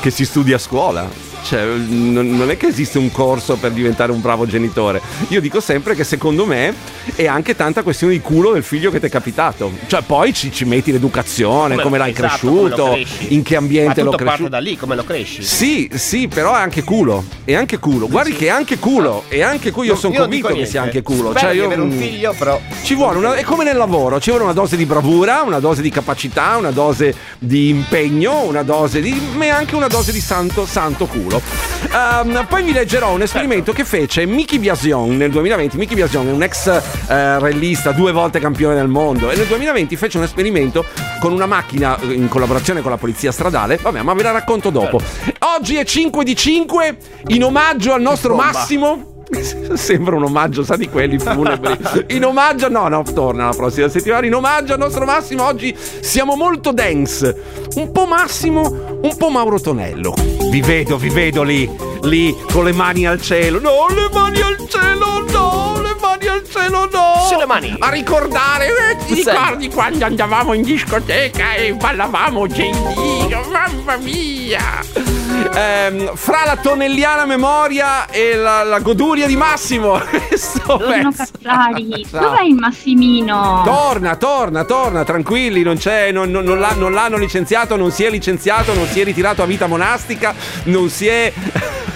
che si studia a scuola. Cioè, non non è che esiste un corso per diventare un bravo genitore. Io dico sempre che secondo me è anche tanta questione di culo del figlio che ti è capitato. Cioè, poi ci, ci metti l'educazione, come, l'hai esatto, come lo cresciuto, cresci. in che ambiente Ma lo tutto cresciuto. parte da lì, come lo cresci. Sì, sì, però è anche culo. È anche culo. Guardi che è anche culo. E anche culo. Io No, sono convinto che sia anche culo. Spero Cioè, io, avere un mm, figlio, però. Ci vuole una, è come nel lavoro, ci vuole una dose di bravura, una dose di capacità, una dose di impegno, una dose di. ma anche una dose di santo, santo culo. Ehm, poi vi leggerò un esperimento che fece Miki Biasion nel 2020. Miki Biasion è un ex eh, rallista, due volte campione del mondo. E nel 2020 fece un esperimento con una macchina eh, in collaborazione con la polizia stradale. Vabbè, ma ve la racconto dopo. Oggi è 5 di 5, in omaggio al nostro. Massimo. Sembra un omaggio, sa di quelli funebri. In omaggio, no, no, torna la prossima settimana. In omaggio al nostro Massimo, oggi siamo molto dance. Un po' Massimo, un po' Mauro Tonello. Vi vedo, vi vedo lì, lì, con le mani al cielo. No, le mani al cielo, no, le mani al cielo, no. Sulle mani. A ricordare, eh, ti ricordi quando andavamo in discoteca e ballavamo JD? Mamma mia! Ehm, fra la tonnelliana memoria e la, la goduria di Massimo. Buongiorno pezzo. Cazzari, dov'è il Massimino? Torna, torna, torna, tranquilli, non c'è, non, non- non l'ha- non l'hanno licenziato, non si è licenziato, non si è ritirato a vita monastica, non si è.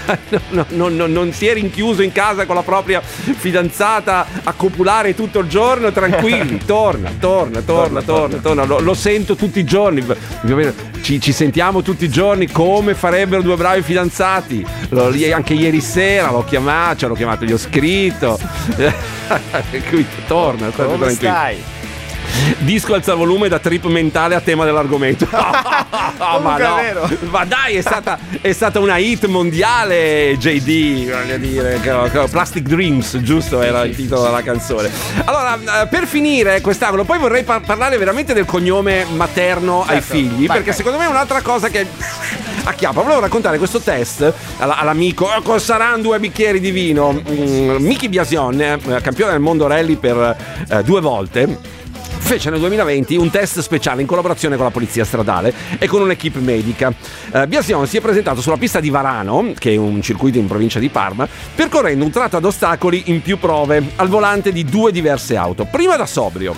no, no, no, non si è rinchiuso in casa con la propria fidanzata a copulare tutto il giorno, tranquilli, torna, torna, torna, torna, torna, Lo, lo sento tutti i giorni, ci, ci sentiamo tutti i giorni come farebbero due bravi fidanzati, Lo- anche ieri sera l'ho chiamato, cioè l'ho chiamato, gli ho scritto, torna, state Come tranquilli. stai? Disco alza volume da trip mentale a tema dell'argomento. Ah, ma, no. ma dai, è stata, è stata una hit mondiale, JD. Voglio dire, Plastic Dreams, giusto? Era il titolo della canzone. Allora, eh, per finire quest'angolo, poi vorrei par- parlare veramente del cognome materno ai Certo. figli, Vai, perché vai. secondo me è un'altra cosa che acchiappa. Volevo raccontare questo test alla- all'amico. eh, Cosa saranno due bicchieri di vino? Mm, Miki Biasion, eh, campione del mondo rally per eh, due volte fece nel 2020 un test speciale in collaborazione con la polizia stradale e con un'equipe medica. Eh, Biasion si è presentato sulla pista di Varano, che è un circuito in provincia di Parma, percorrendo un tratto ad ostacoli in più prove al volante di due diverse auto, prima da sobrio.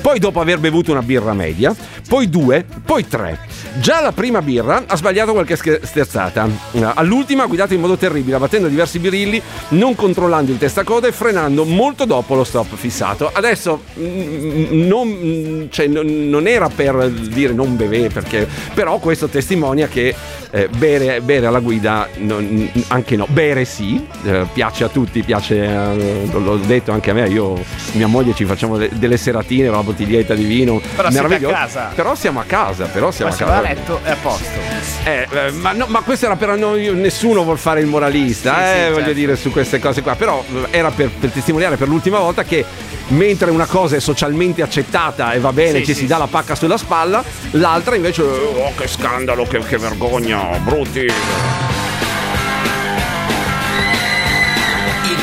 Poi dopo aver bevuto una birra media, poi due, poi tre. Già la prima birra ha sbagliato qualche sterzata. All'ultima ha guidato in modo terribile, abbattendo diversi birilli, non controllando il testacoda e frenando molto dopo lo stop fissato. Adesso mm, non, mm, cioè, non- era per dire non beve, perché, però questo testimonia che eh, bere, bere alla guida non- anche no. Bere sì, eh, piace a tutti, piace, eh, l'ho detto anche a me, io mia moglie ci facciamo de- delle seratine la bottiglietta di vino. Però siete a meraviglioso. casa. Però siamo a casa, però siamo Poi si a va a casa. Letto e a posto. Eh, eh, ma, no, ma questo era per noi, nessuno vuol fare il moralista, Sì, eh, sì, voglio certo. dire su queste cose qua, però eh, era per, per testimoniare per l'ultima volta che mentre una cosa è socialmente accettata e va bene, Sì, ci sì, si dà la pacca sulla spalla, l'altra invece, oh che scandalo, che, che vergogna, brutti. Il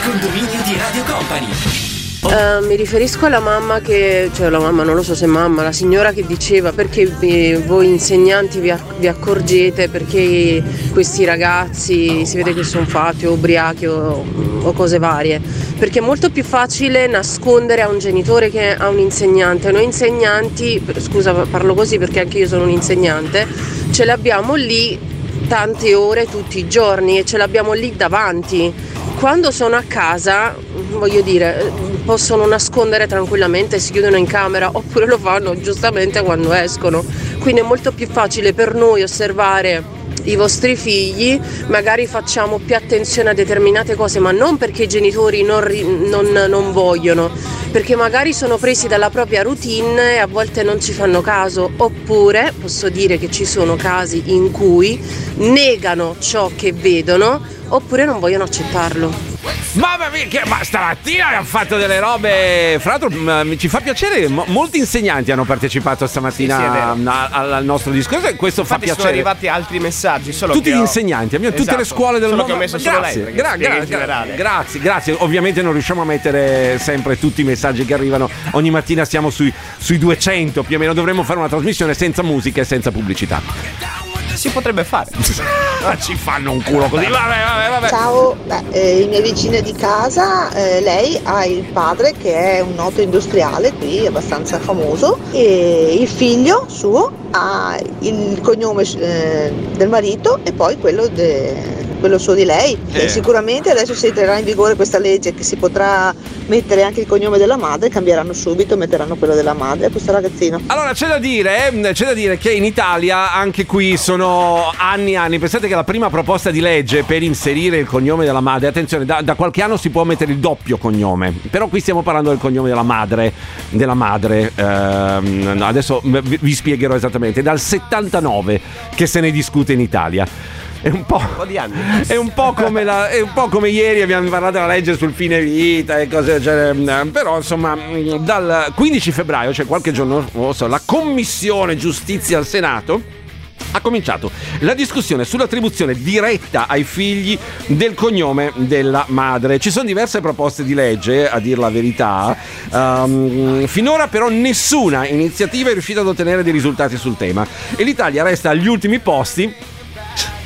condominio Radio Company. Eh, mi riferisco alla mamma che, cioè la mamma non lo so se mamma, la signora che diceva perché vi- voi insegnanti vi, vi accorgete perché questi ragazzi si vede che sono fatti o ubriachi o, o cose varie. Perché è molto più facile nascondere a un genitore che a un insegnante. Noi insegnanti, scusa parlo così perché anche io sono un insegnante, ce l'abbiamo lì tante ore tutti i giorni e ce l'abbiamo lì davanti. Quando sono a casa, voglio dire, possono nascondere tranquillamente, si chiudono in camera oppure lo fanno giustamente quando escono. Quindi è molto più facile per noi osservare i vostri figli, magari facciamo più attenzione a determinate cose, ma non perché i genitori non, non- non vogliono, perché magari sono presi dalla propria routine e a volte non ci fanno caso, oppure posso dire che ci sono casi in cui negano ciò che vedono oppure non vogliono accettarlo. Mamma mia, che- ma stamattina abbiamo fatto delle robe. Fra l'altro, m- ci fa piacere. mo- molti insegnanti hanno partecipato stamattina Sì, sì, è vero. a- al, al nostro discorso e questo Infatti fa sono piacere. arrivati altri messaggi. Solo Tutti che gli ho- insegnanti, abbiamo tutte le Esatto. scuole del Solo mondo. che ho messo solo grazie, lei, perché gra- spiega gra- generale. grazie, grazie. Ovviamente non riusciamo a mettere sempre tutti i messaggi che arrivano. Ogni mattina siamo sui, sui 200 più o meno. Dovremmo fare una trasmissione senza musica e senza pubblicità. Si potrebbe fare. Ci fanno un culo così. Vabbè, vabbè, vabbè. Ciao, Beh, eh, i miei vicini di casa, eh, lei ha il padre che è un noto industriale qui, abbastanza famoso, e il figlio suo ha il cognome eh, del marito e poi quello, de- quello suo di lei. Eh. E sicuramente adesso si entrerà in vigore questa legge che si potrà mettere anche il cognome della madre, cambieranno subito, metteranno quello della madre a questo ragazzino. Allora c'è da dire, eh, c'è da dire che in Italia anche qui sono anni e anni. Pensate che la prima proposta di legge per inserire il cognome della madre, attenzione, da, da qualche anno si può mettere il doppio cognome, però qui stiamo parlando del cognome della madre, della madre. ehm, adesso vi, vi spiegherò esattamente. È dal 79 che se ne discute in Italia. È un po'. Un po' di anni. È un po' come, la- è un po' come ieri abbiamo parlato della legge sul fine vita e cose cioè, però insomma mm, dal 15 febbraio, cioè qualche giorno so, la Commissione Giustizia al Senato ha cominciato la discussione sull'attribuzione diretta ai figli del cognome della madre. Ci sono diverse proposte di legge, a dir la verità. Ehm, finora però nessuna iniziativa è riuscita ad ottenere dei risultati sul tema e l'Italia resta agli ultimi posti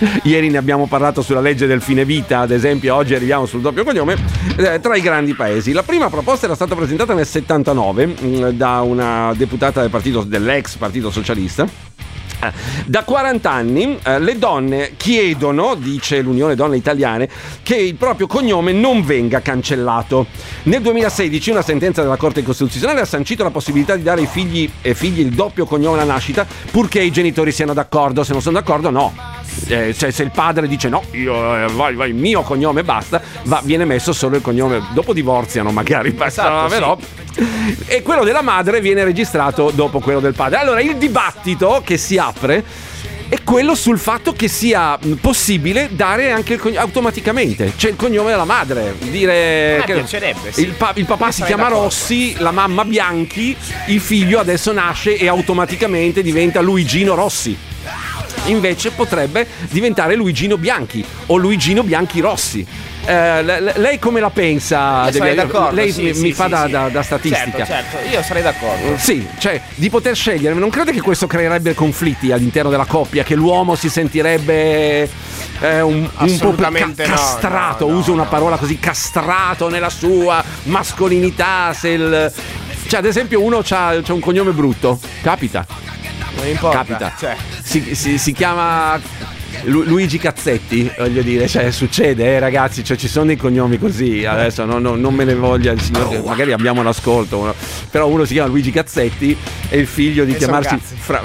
Ieri ne abbiamo parlato sulla legge del fine vita, ad esempio, oggi arriviamo sul doppio cognome, eh, tra i grandi paesi. La prima proposta era stata presentata nel 79 mh, da una deputata del partito, dell'ex Partito Socialista. Da 40 anni eh, le donne chiedono, dice l'Unione Donne Italiane, che il proprio cognome non venga cancellato. Nel 2016 una sentenza della Corte Costituzionale ha sancito la possibilità di dare ai figli e figli il doppio cognome alla nascita, purché i genitori siano d'accordo. Se non sono d'accordo, no. Eh, cioè, se il padre dice no, io eh, vai, vai, mio cognome basta, va- viene messo solo il cognome. Dopo divorziano, magari basta, Esatto, sì. però. E quello della madre viene registrato dopo quello del padre. Allora, il dibattito che si apre è quello sul fatto che sia possibile dare anche il cognome automaticamente, cioè il cognome della madre. Dire A me che piacerebbe, sì. il, pa- il papà si chiama d'accordo. Rossi, la mamma Bianchi, il figlio adesso nasce e automaticamente diventa Luigino Rossi. Invece potrebbe diventare Luigino Bianchi o Luigino Bianchi Rossi. Eh, le- le- lei come la pensa? Io sarei Debbia? d'accordo. Lei sì, mi, sì, mi sì, fa da, da- da statistica. Certo, certo, io sarei d'accordo. Sì, cioè di poter scegliere, non crede che questo creerebbe conflitti all'interno della coppia, che l'uomo si sentirebbe eh, un, un po' no, castrato, no, no, uso una no. parola così, castrato nella sua mascolinità, se il... Cioè, ad esempio, uno ha un cognome brutto, capita. Non importa. Capita. Cioè, Si, si- si chiama Lu- Luigi Cazzetti, voglio dire, cioè succede, eh, ragazzi, cioè, ci sono dei cognomi così, adesso no- no- non me ne voglia il signore, che magari abbiamo l'ascolto, però uno si chiama Luigi Cazzetti e il figlio di E chiamarsi. Fra-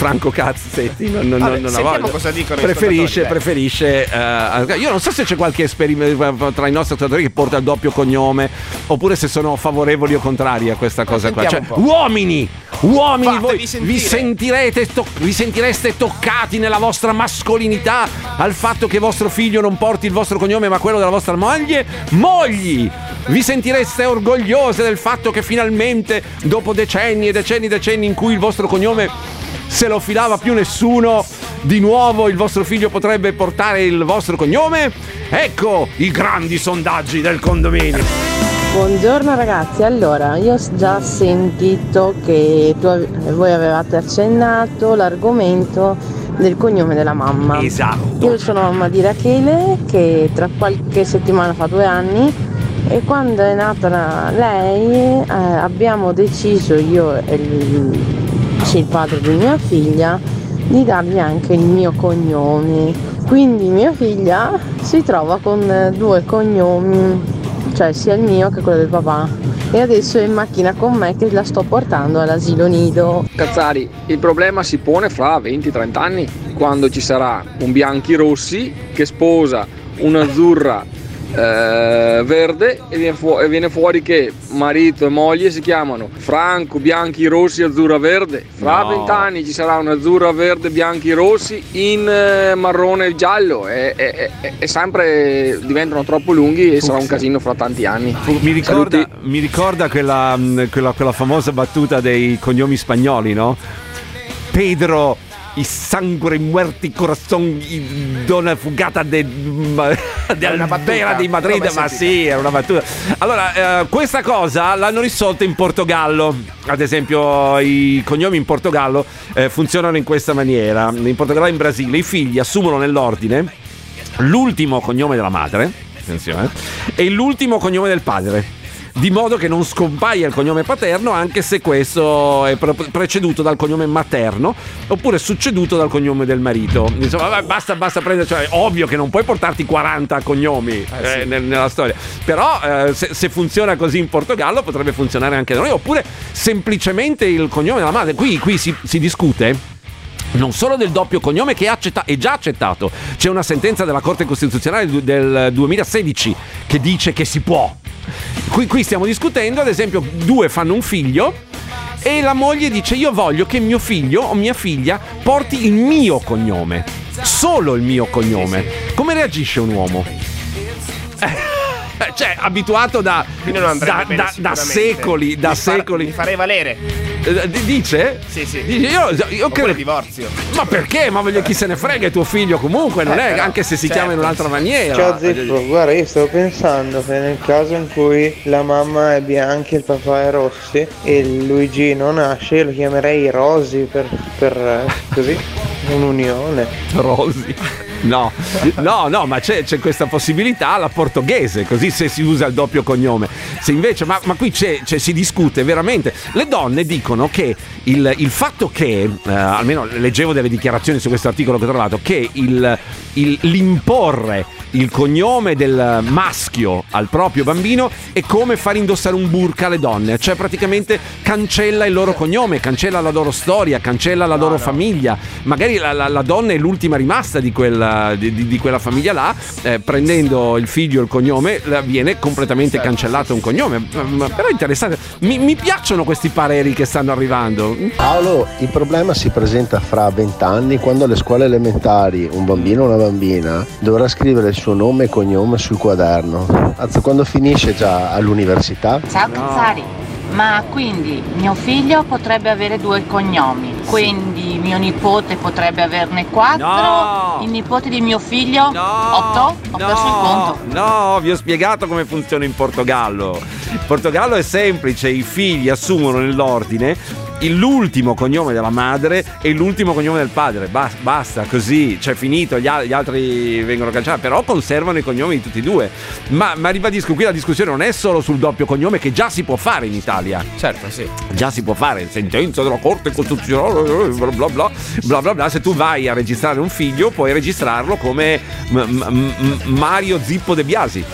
Franco Cazzetti, non, non, Vabbè, non, ha voglia. cosa dicono preferisce, ascoltatori, preferisce, eh, io non so se c'è qualche esperimento tra i nostri ascoltatori che porta il doppio cognome, oppure se sono favorevoli o contrari a questa cosa qua. Cioè, uomini, uomini, Fatevi voi sentire. vi sentirete to- vi sentireste toccati nella vostra mascolinità al fatto che vostro figlio non porti il vostro cognome ma quello della vostra moglie? Mogli! Vi sentireste orgogliose del fatto che finalmente, dopo decenni e decenni e decenni in cui il vostro cognome se lo filava più nessuno, di nuovo il vostro figlio potrebbe portare il vostro cognome? Ecco i grandi sondaggi del condominio. Buongiorno ragazzi, allora io ho già sentito che tu voi avevate accennato l'argomento del cognome della mamma. Esatto. Io sono mamma di Rachele che tra qualche settimana fa due anni e quando è nata lei eh, abbiamo deciso io e il, il padre di mia figlia di dargli anche il mio cognome. Quindi mia figlia si trova con eh, due cognomi, cioè sia il mio che quello del papà. E adesso è in macchina con me che la sto portando all'asilo nido. Cazzari, il problema si pone fra 20-30 anni, quando ci sarà un Bianchi Rossi che sposa un'azzurra eh, verde e viene, fu- e viene fuori che marito e moglie si chiamano Franco, Bianchi, Rossi, Azzurra Verde. Fra No. 20 anni ci sarà un'azzurra verde, bianchi, rossi in eh, marrone e giallo e, e- e- sempre diventano troppo lunghi e sarà un casino fra tanti anni. Mi ricorda, mi ricorda quella, quella- quella famosa battuta dei cognomi spagnoli, no? Pedro, i sangue muerti corazon, i dona fugata de, ma- de di Madrid, ma sentita. sì, era una battuta. Allora, eh, questa cosa l'hanno risolta in Portogallo. Ad esempio, i cognomi in Portogallo eh, funzionano in questa maniera. In Portogallo e in Brasile i figli assumono nell'ordine l'ultimo cognome della madre, attenzione, e l'ultimo cognome del padre. Di modo che non scompaia il cognome paterno anche se questo è pre- preceduto dal cognome materno oppure succeduto dal cognome del marito. Insomma, vabbè, basta, basta prendere. Cioè, ovvio che non puoi portarti 40 cognomi eh, nel- nella storia. Però eh, se, se funziona così in Portogallo potrebbe funzionare anche da noi. Oppure semplicemente il cognome della madre. Qui, qui si, si discute non solo del doppio cognome che è, accetta- è già accettato, c'è una sentenza della Corte Costituzionale del 2016 che dice che si può. Qui, qui stiamo discutendo, ad esempio, due fanno un figlio e la moglie dice io voglio che mio figlio o mia figlia porti il mio cognome, solo il mio cognome. Come reagisce un uomo? Eh, cioè, abituato da, non da, bene da- da secoli, da Mi far- secoli. Mi farei valere. Eh, d- Dice? Sì, sì. Dice, io, io credo. divorzio. Ma perché? Ma voglio chi se ne frega, è tuo figlio comunque, non Eh, è però, anche se si certo. chiama in un'altra maniera. Ciao Zippo, guarda io stavo pensando che nel caso in cui la mamma è bianca e il papà è rossi e il Luigino nasce, io lo chiamerei Rosy per, per eh, così un'unione. Rosi. No, no, no, ma c'è, c'è questa possibilità alla portoghese, così se si usa il doppio cognome. Se invece, ma, ma qui c'è, c'è- si discute veramente. Le donne dicono che il, il fatto che, eh, almeno leggevo delle dichiarazioni su questo articolo che ho trovato, che il- il- l'imporre il cognome del maschio al proprio bambino è come far indossare un burka alle donne, cioè praticamente cancella il loro cognome, cancella la loro storia, cancella la loro famiglia. Magari la, la- la donna è l'ultima rimasta di quella, di- di- di quella famiglia là, eh, prendendo il figlio e il cognome viene completamente cancellato un cognome. Ma- ma- Però è interessante, mi, mi piacciono questi pareri che stanno arrivando. Paolo, il problema si presenta fra vent'anni quando alle scuole elementari un bambino o una bambina dovrà scrivere il suo nome e cognome sul quaderno. Azzo, quando finisce già all'università? Ciao Cazzari, ma quindi mio figlio potrebbe avere due cognomi, quindi mio nipote potrebbe averne quattro, No! il nipote di mio figlio otto? Ho perso il conto. No, vi ho spiegato come funziona in Portogallo. In Portogallo è semplice, i figli assumono nell'ordine l'ultimo cognome della madre e l'ultimo cognome del padre. Bas- Basta, così, c'è finito, gli, gli altri vengono cancellati, però conservano i cognomi di tutti e due. Ma, ma ribadisco, qui la discussione non è solo sul doppio cognome che già si può fare in Italia. Certo, sì. Già si può fare, sentenza della Corte Costituzionale, bla bla bla, bla bla bla. Se tu vai a registrare un figlio, puoi registrarlo come M- M- Mario Zippo De Biasi.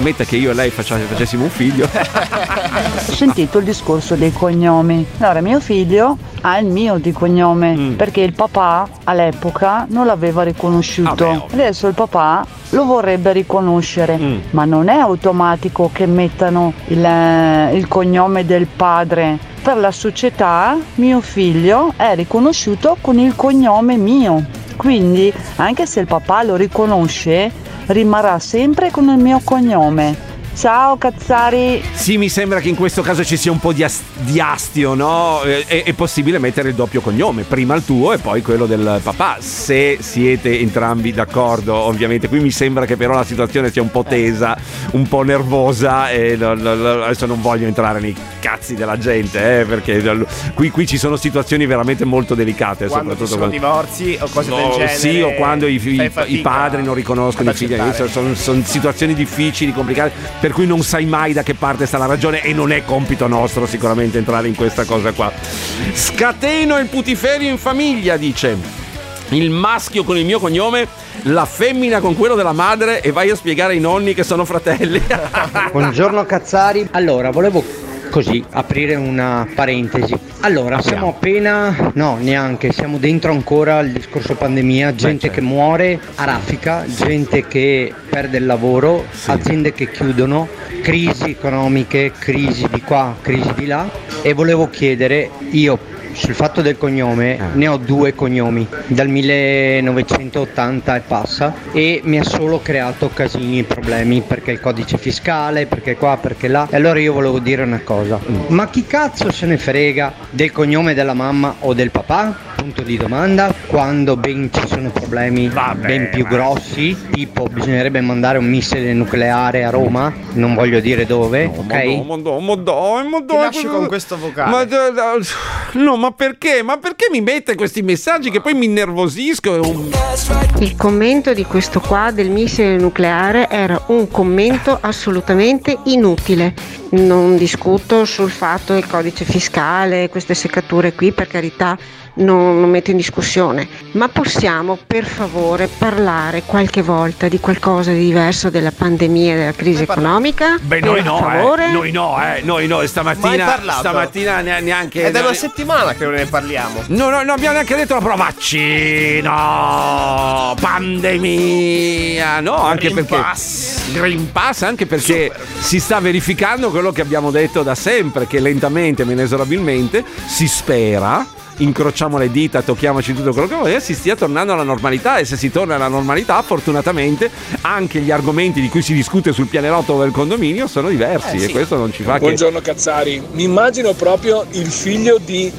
Metta che io e lei faccia- facessimo un figlio. Ho sentito il discorso dei cognomi. Allora, mio figlio ha il mio di cognome Mm. perché il papà all'epoca non l'aveva riconosciuto. Adesso il papà lo vorrebbe riconoscere, Mm. ma non è automatico che mettano il, eh, il cognome del padre. Per la società mio figlio è riconosciuto con il cognome mio. Quindi, anche se il papà lo riconosce, rimarrà sempre con il mio cognome. Ciao Cazzari. Sì, mi sembra che in questo caso ci sia un po' di, as- di astio, no? Eh, È, è possibile mettere il doppio cognome, prima il tuo e poi quello del papà, se siete entrambi d'accordo, ovviamente. Qui mi sembra che però la situazione sia un po' tesa, un po' nervosa e lo- lo- lo- adesso non voglio entrare nei cazzi della gente, eh, perché lo- qui, qui ci sono situazioni veramente molto delicate. Quando ci soprattutto sono quando- divorzi o cose del No, genere. Sì, o quando i, i- i padri non riconoscono i figli. accettare. Sono, sono situazioni difficili, complicate, per cui non sai mai da che parte sta la ragione e non è compito nostro sicuramente entrare in questa cosa qua. Scateno il putiferio in famiglia, dice. Il maschio con il mio cognome, la femmina con quello della madre e vai a spiegare ai nonni che sono fratelli. Buongiorno Cazzari. Allora, volevo così aprire una parentesi. Allora, siamo appena, no, neanche, siamo dentro ancora al discorso pandemia, gente che muore a raffica, gente che perde il lavoro, aziende che chiudono, crisi economiche, crisi di qua, crisi di là. E volevo chiedere io sul fatto del cognome ne ho due cognomi dal 1980 e passa e mi ha solo creato casini e problemi perché il codice fiscale, perché qua, perché là. E allora io volevo dire una cosa. Ma chi cazzo se ne frega del cognome della mamma o del papà? Punto di domanda. Quando ben ci sono problemi ben più grossi, tipo bisognerebbe mandare un missile nucleare a Roma, non voglio dire dove, ok? Ma no, ma dai, ma Ti dai, lascio con questo vocale. Ma no, ma perché? Ma perché mi mette questi messaggi che poi mi innervosisco? Il commento di questo qua del missile nucleare era un commento assolutamente inutile. Non discuto sul fatto del codice fiscale, queste seccature qui, per carità, non, non metto in discussione. Ma possiamo per favore parlare qualche volta di qualcosa di diverso della pandemia e della crisi economica? Beh, per noi no, eh. noi no, eh. noi no, stamattina, stamattina ne- neanche... È da una no, settimana che non ne parliamo. No, no, non abbiamo neanche detto la parola vaccino, pandemia, no, anche Green perché Pass. Green Pass, anche perché si sta verificando quello che abbiamo detto da sempre, che lentamente, ma inesorabilmente, si spera, incrociamo le dita, tocchiamoci tutto quello che vuoi, si stia tornando alla normalità e se si torna alla normalità, fortunatamente anche gli argomenti di cui si discute sul pianerotto del condominio sono diversi Eh, sì. e questo non ci fa che... Buongiorno Cazzari, mi immagino proprio il figlio di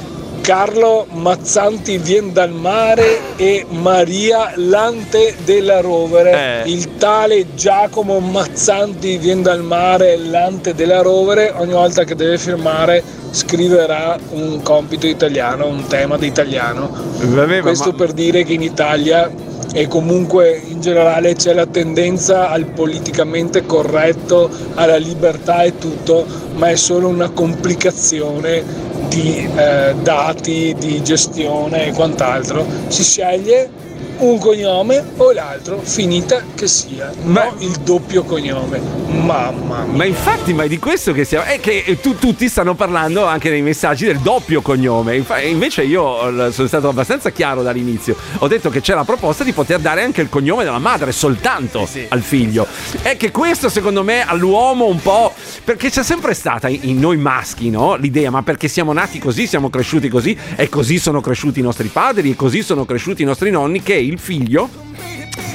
Carlo Mazzanti Vien dal Mare e Maria Lante della Rovere, Eh. il tale Giacomo Mazzanti Vien dal Mare Lante della Rovere, ogni volta che deve firmare scriverà un compito italiano, un tema di italiano. Vabbè, Questo ma- per dire che in Italia e comunque in generale c'è la tendenza al politicamente corretto, alla libertà e tutto, ma è solo una complicazione di eh, dati, di gestione e quant'altro. Si sceglie un cognome o l'altro, finita che sia, no il doppio cognome. Mamma mia. Ma infatti, ma è di questo che stiamo. È che tu- tutti stanno parlando anche nei messaggi del doppio cognome. Infa- invece io eh, sono stato abbastanza chiaro dall'inizio. Ho detto che c'è la proposta di poter dare anche il cognome della madre soltanto al figlio. È che questo, secondo me, all'uomo un po'. Perché c'è sempre stata in in noi maschi, no? L'idea, ma perché siamo nati così, siamo cresciuti così, e così sono cresciuti i nostri padri, e così sono cresciuti i nostri nonni, che il figlio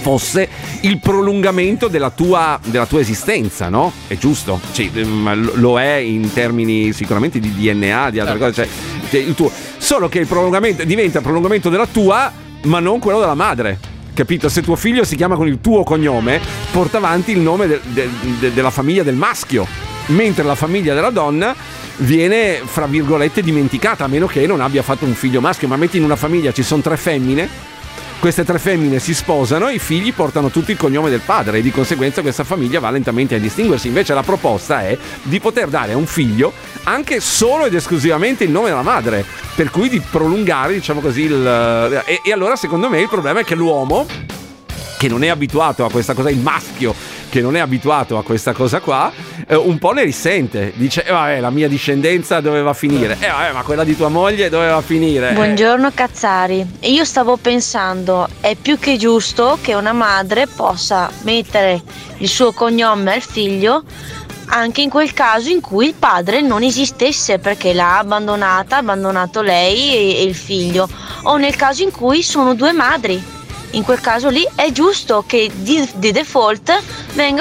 fosse il prolungamento della tua, della tua esistenza, no? È giusto? Ma lo- è in termini sicuramente di DNA, di altre cose. Cioè, cioè, il tuo- solo che il prolungamento diventa il prolungamento della tua, ma non quello della madre. Capito? Se tuo figlio si chiama con il tuo cognome, porta avanti il nome del- del- de- della famiglia del maschio, mentre la famiglia della donna viene, fra virgolette, dimenticata, a meno che non abbia fatto un figlio maschio. Ma metti in una famiglia ci sono tre femmine, queste tre femmine si sposano, i figli portano tutti il cognome del padre e di conseguenza questa famiglia va lentamente a distinguersi. Invece la proposta è di poter dare a un figlio anche solo ed esclusivamente il nome della madre, per cui di prolungare, diciamo così, il... E, e allora secondo me il problema è che l'uomo che non è abituato a questa cosa, il maschio che non è abituato a questa cosa qua, eh, un po' ne risente. Dice, eh, vabbè, la mia discendenza doveva finire. Eh, vabbè, ma quella di tua moglie doveva finire. Eh, Buongiorno Cazzari, io stavo pensando, è più che giusto che una madre possa mettere il suo cognome al figlio anche in quel caso in cui il padre non esistesse perché l'ha abbandonata, abbandonato lei e, e il figlio, o nel caso in cui sono due madri. In quel caso lì è giusto che di, di default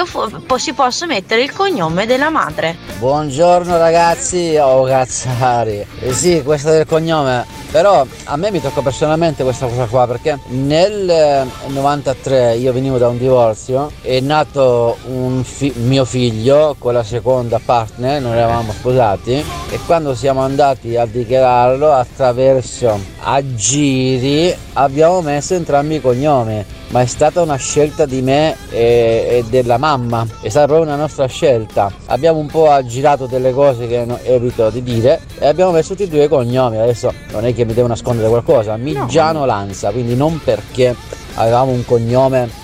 fu- si possa mettere il cognome della madre. Buongiorno ragazzi, oh cazzari. Eh sì, questo del cognome. Però a me mi tocca personalmente questa cosa qua perché nel eh, 93 io venivo da un divorzio, è nato fi- mio figlio con la seconda partner, non eravamo sposati e quando siamo andati a dichiararlo attraverso aggiri abbiamo messo entrambi i cognomi ma è stata una scelta di me e, e della mamma, è stata proprio una nostra scelta. Abbiamo un po' aggirato delle cose che no- evito di dire e abbiamo messo tutti e due i cognomi. Adesso non è che mi devo nascondere qualcosa, Migiano Lanza, quindi non perché avevamo un cognome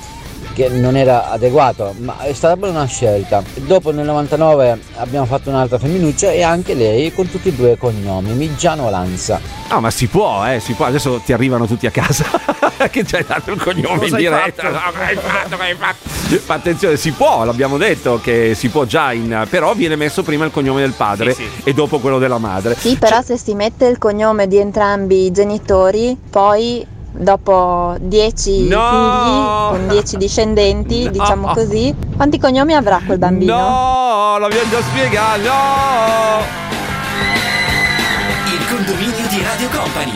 che non era adeguato, ma è stata proprio una scelta. Dopo nel 99 abbiamo fatto un'altra femminuccia e anche lei con tutti e due i cognomi, Migiano Lanza. No, ma si può, eh, si può. Adesso ti arrivano tutti a casa che ci hai dato il cognome Cosa in hai diretta. fatto? No, hai fatto? Hai fatto? Ma attenzione, si può, l'abbiamo detto che si può già in. Però viene messo prima il cognome del padre e dopo quello della madre. Sì, però se si mette il cognome di entrambi i genitori, poi dopo 10 No! figli con 10 discendenti, diciamo così, quanti cognomi avrà quel bambino? No, l'abbiamo già spiegato. No! Il condominio di Radio Company.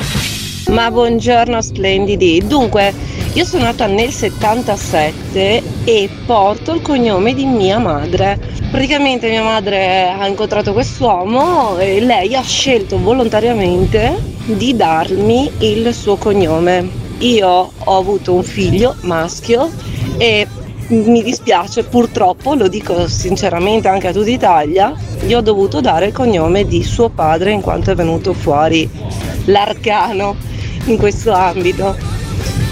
Ma buongiorno splendidi. Dunque, io sono nata nel 77 e porto il cognome di mia madre. Praticamente mia madre ha incontrato quest'uomo e lei ha scelto volontariamente di darmi il suo cognome. Io ho avuto un figlio maschio e mi dispiace, purtroppo, lo dico sinceramente anche a tutta Italia, gli ho dovuto dare il cognome di suo padre in quanto è venuto fuori l'arcano in questo ambito.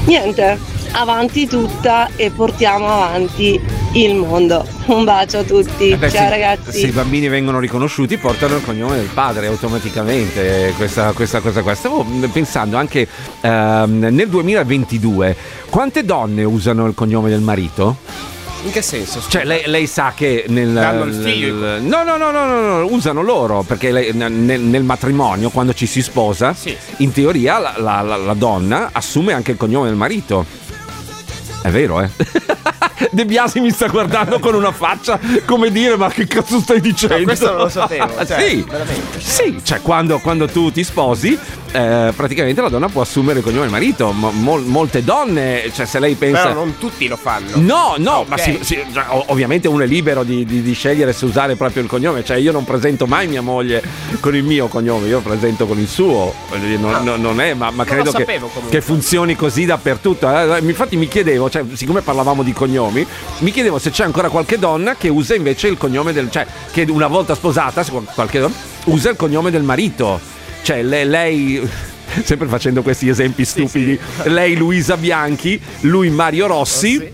Niente, avanti tutta e portiamo avanti il mondo. Un bacio a tutti, Eh beh, ciao se- ragazzi. Se i bambini vengono riconosciuti, portano il cognome del padre automaticamente. eh, Questa, questa cosa qua. Stavo pensando anche ehm, nel 2022, quante donne usano il cognome del marito? In che senso? Cioè, lei, lei sa che nel. Danno il figlio. nel- no, no, no, no, no, no, usano loro perché lei- nel, nel matrimonio, quando ci si sposa, in teoria la, la- la- la donna assume anche il cognome del marito. È vero, eh? De Biasi mi sta guardando con una faccia come dire: Ma che cazzo stai dicendo? No, questo non lo sapevo, cioè, sì, veramente. sì, cioè quando, quando tu ti sposi, eh, praticamente la donna può assumere il cognome del marito. Mo- mol- molte donne, cioè se lei pensa. Però non tutti lo fanno. No, no, Ok. ma si- si- ovviamente uno è libero di, di- di scegliere se usare proprio il cognome. Cioè, io non presento mai mia moglie con il mio cognome, io presento con il suo. Voglio dire, Non, non- non è, ma, ma Non credo lo che, che funzioni così dappertutto. eh. Infatti, mi chiedevo, cioè, siccome parlavamo di cognomi, mi chiedevo se c'è ancora qualche donna che usa invece il cognome del. cioè, che una volta sposata, qualche donna, usa il cognome del marito. Cioè, le- lei. Sempre facendo questi esempi stupidi, lei Luisa Bianchi, lui Mario Rossi. Eh,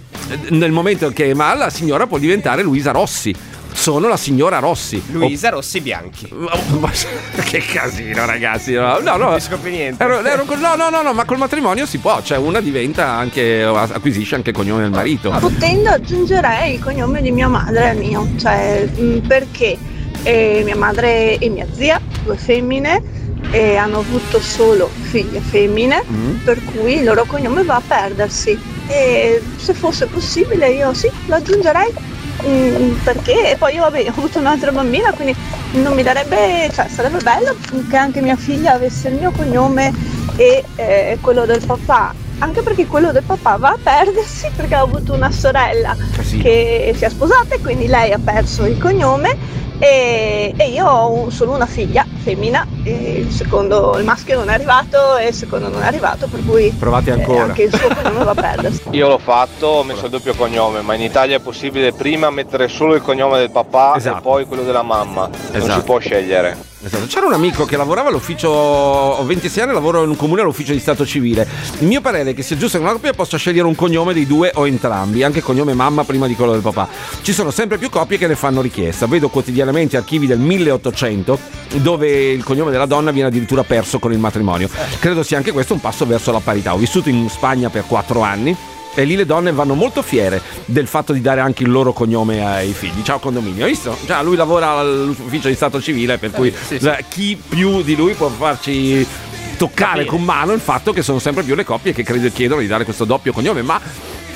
Nel momento che ma la signora può diventare Luisa Rossi. Sono la signora Rossi. Luisa Rossi Bianchi. Oh, ma- che casino, ragazzi. No, no, no. Non scopri niente. Ero- ero no, no, no, no, ma col matrimonio si può. Cioè, una diventa anche. acquisisce anche il cognome del marito. Potendo aggiungerei il cognome di mia madre al mio, cioè perché eh, mia madre e mia zia, due femmine, e hanno avuto solo figlie femmine, Mm. per cui il loro cognome va a perdersi. E se fosse possibile io sì, lo aggiungerei. mm, perché poi io vabbè, ho avuto un'altra bambina, quindi non mi darebbe, cioè sarebbe bello che anche mia figlia avesse il mio cognome e eh, quello del papà. Anche perché quello del papà va a perdersi perché ha avuto una sorella sì. che si è sposata e quindi lei ha perso il cognome e, e io ho un- solo una figlia femmina e il secondo, il maschio non è arrivato e il secondo non è arrivato per cui Provate eh, ancora. anche il suo cognome va a perdersi. Io l'ho fatto, ho messo il doppio cognome, ma in Italia è possibile prima mettere solo il cognome del papà Esatto. e poi quello della mamma. Non Esatto. si può scegliere. Esatto. C'era un amico che lavorava all'ufficio, ho 26 anni, lavoro in un comune all'ufficio di Stato civile. Il mio parere è che sia giusto che una coppia possa scegliere un cognome dei due o entrambi, anche cognome mamma prima di quello del papà. Ci sono sempre più coppie che ne fanno richiesta. Vedo quotidianamente archivi del 1800 dove il cognome della donna viene addirittura perso con il matrimonio. Credo sia anche questo un passo verso la parità. Ho vissuto in Spagna per 4 anni. E lì le donne vanno molto fiere del fatto di dare anche il loro cognome ai figli. Ciao condominio, hai visto? Già, lui lavora all'ufficio di Stato civile, per cui sì, sì. chi più di lui può farci toccare Capire. con mano il fatto che sono sempre più le coppie che credo chiedono di dare questo doppio cognome, ma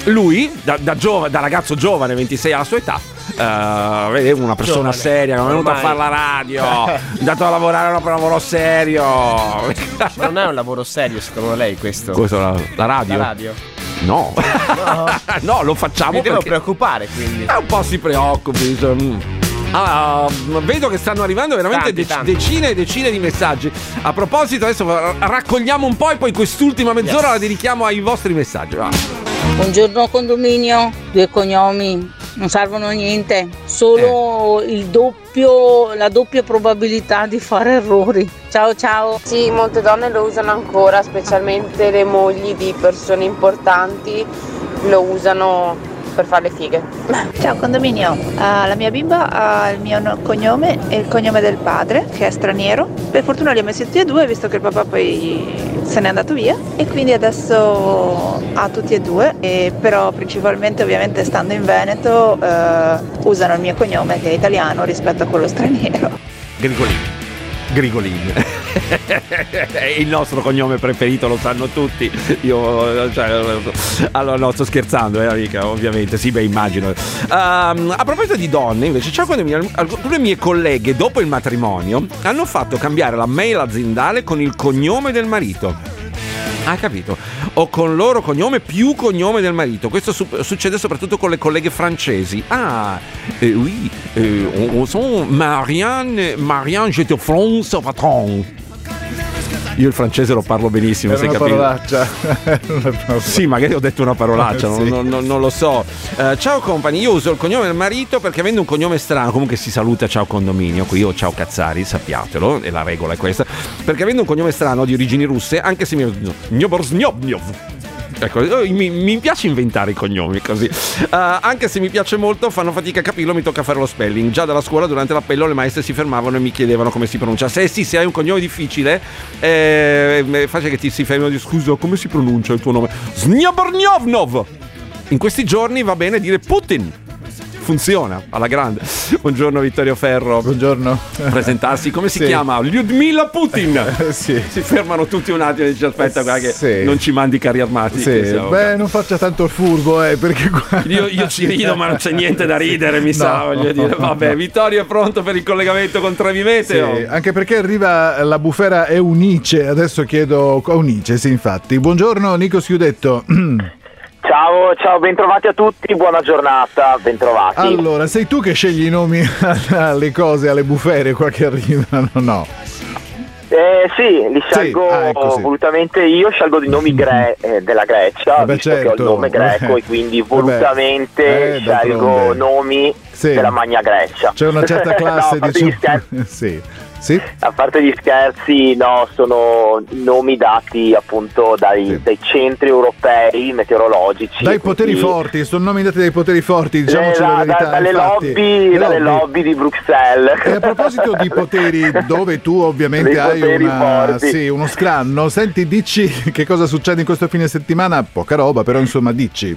lui, da, da giova- da ragazzo giovane, 26 alla sua età, eh, vede una persona Giovane. seria, non è venuto a fare la radio, è andato a lavorare per un lavoro serio. Ma non è un lavoro serio secondo lei questo? Questo la, la radio? La radio? No. no, lo facciamo Mi devo perché preoccupare quindi. Eh, un po' si preoccupi. cioè, mm. Ah, vedo che stanno arrivando veramente Tanti, dec- tanti. decine e decine di messaggi. A proposito, adesso ra- raccogliamo un po' e poi quest'ultima mezz'ora la dedichiamo ai vostri messaggi. Va. Buongiorno condominio, due cognomi, non servono a niente, solo Eh. il doppio, la doppia probabilità di fare errori. Ciao ciao. Sì, molte donne lo usano ancora, specialmente le mogli di persone importanti lo usano per fare le fighe. Ciao condominio, Ah, la mia bimba ha il mio no- cognome e il cognome del padre che è straniero. Per fortuna li ho messi tutti e due visto che il papà poi se n'è andato via e quindi adesso ha tutti e due, e però principalmente ovviamente stando in Veneto eh, usano il mio cognome che è italiano rispetto a quello straniero. Grigolini. Grigolini. È il nostro cognome preferito, lo sanno tutti. Io, cioè, allora, no, sto scherzando, eh, amica, ovviamente. Sì, beh, immagino. Ehm, a proposito di donne, invece, c'è quando mi- alcune mie colleghe, dopo il matrimonio, hanno fatto cambiare la mail aziendale con il cognome del marito. Ah, capito. O con loro cognome più cognome del marito. Questo su- succede soprattutto con le colleghe francesi. Ah, eh, oui, eh, on, on Marianne, Marianne, je te France, patron. Io il francese lo parlo benissimo, Era sai una capito? parolaccia. Sì, magari ho detto una parolaccia, non, Sì. non- non- non lo so. Eh, ciao company, io uso il cognome del marito perché avendo un cognome strano, comunque si saluta ciao condominio, qui io ciao Cazzari, sappiatelo, e la regola è questa. Perché avendo un cognome strano di origini russe, anche se mi... Gnoborzgnobniov. Ecco, mi, mi piace inventare i cognomi così. Eh, anche se mi piace molto, fanno fatica a capirlo, mi tocca fare lo spelling. Già dalla scuola, durante l'appello, le maestre si fermavano e mi chiedevano come si pronunciasse. Eh sì, se hai un cognome difficile, eh, è facile che ti si fermino di scusa, come si pronuncia il tuo nome? Snioborniovnov! In questi giorni va bene dire Putin. Funziona alla grande. Buongiorno Vittorio Ferro. Buongiorno. Presentarsi, come si Sì. chiama? Lyudmila Putin. sì. Si fermano tutti un attimo e dice aspetta guarda che Sì. non ci mandi carri armati. Sì, beh, non faccia tanto il furbo, eh, perché qua... Io, io ci rido, ma non c'è niente da ridere, mi sa, No. voglio dire. Vabbè, Vittorio è pronto per il collegamento con Trevi Sì, Meteo. anche perché arriva la bufera Eunice, adesso chiedo Eunice, sì, infatti. Buongiorno Nico Schiudetto. Ciao, ciao, bentrovati a tutti, buona giornata, bentrovati. Allora, sei tu che scegli i nomi alle cose, alle bufere qua che arrivano? No. Eh, sì, li scelgo ah, ecco, sì. volutamente io, scelgo i nomi gre- eh, della Grecia, Vabbè, visto che ho il certo. nome greco e quindi volutamente Eh, scelgo nomi Sì. della Magna Grecia. C'è una certa No, classe, parte gli diciamo. sì. Sì? A parte gli scherzi, no, sono nomi dati appunto dai, dai centri europei meteorologici. Dai poteri quindi- forti, sono nomi dati dai poteri forti, diciamoci Eh, la verità. da- dalle, lobby, Le dalle lobby. lobby di Bruxelles. E a proposito di poteri, dove tu ovviamente hai poteri una- sì, uno scranno, senti, dici che cosa succede in questo fine settimana? Poca roba, però insomma dici.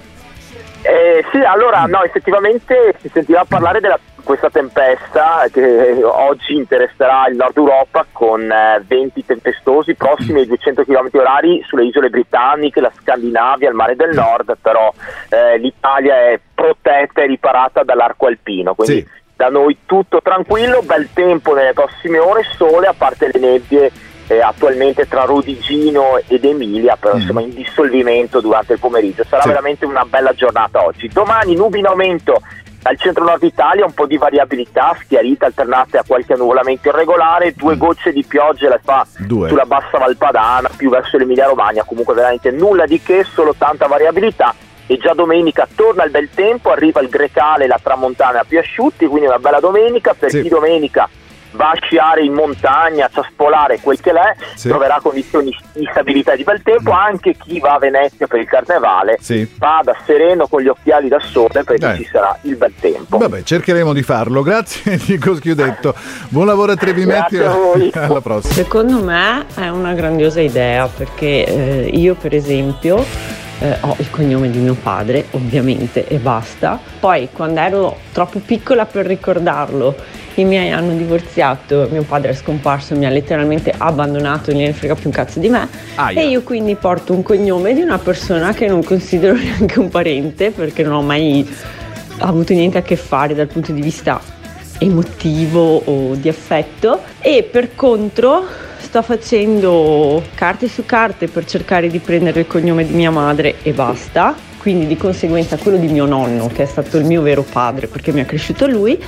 Eh, sì, allora no, effettivamente si sentiva parlare di questa tempesta che oggi interesserà il nord Europa con eh, venti tempestosi prossimi ai 200 km orari sulle isole britanniche, la Scandinavia, il mare del nord, però eh, l'Italia è protetta e riparata dall'arco alpino, quindi Sì. da noi tutto tranquillo, bel tempo nelle prossime ore, sole a parte le nebbie eh, attualmente tra Rodigino ed Emilia, però insomma in dissolvimento durante il pomeriggio. Sarà Sì. veramente una bella giornata oggi. Domani nubi in aumento al centro-nord Italia, un po' di variabilità, schiarite alternate a qualche annuvolamento irregolare, due gocce di pioggia le fa Due. sulla bassa Valpadana, più verso l'Emilia Romagna, comunque veramente nulla di che, solo tanta variabilità. E già domenica torna il bel tempo, arriva il grecale e la tramontana più asciutti, quindi una bella domenica. Per Sì. chi domenica va a sciare in montagna, a ciaspolare quel che l'è, Sì. troverà condizioni di stabilità e di bel tempo. Anche chi va a Venezia per il carnevale Sì. vada sereno con gli occhiali da sole perché Dai. ci sarà il bel tempo. Vabbè, cercheremo di farlo. Grazie Nico Schiudetto. Buon lavoro a Trevi Grazie a voi. Alla prossima. Secondo me è una grandiosa idea perché eh, io per esempio eh, ho il cognome di mio padre ovviamente e basta. Poi quando ero troppo piccola per ricordarlo i miei hanno divorziato, mio padre è scomparso, mi ha letteralmente abbandonato, non ne frega più un cazzo di me. Aia. E io quindi porto un cognome di una persona che non considero neanche un parente perché non ho mai avuto niente a che fare dal punto di vista emotivo o di affetto e per contro sto facendo carte su carte per cercare di prendere il cognome di mia madre e basta, quindi di conseguenza quello di mio nonno che è stato il mio vero padre perché mi ha cresciuto lui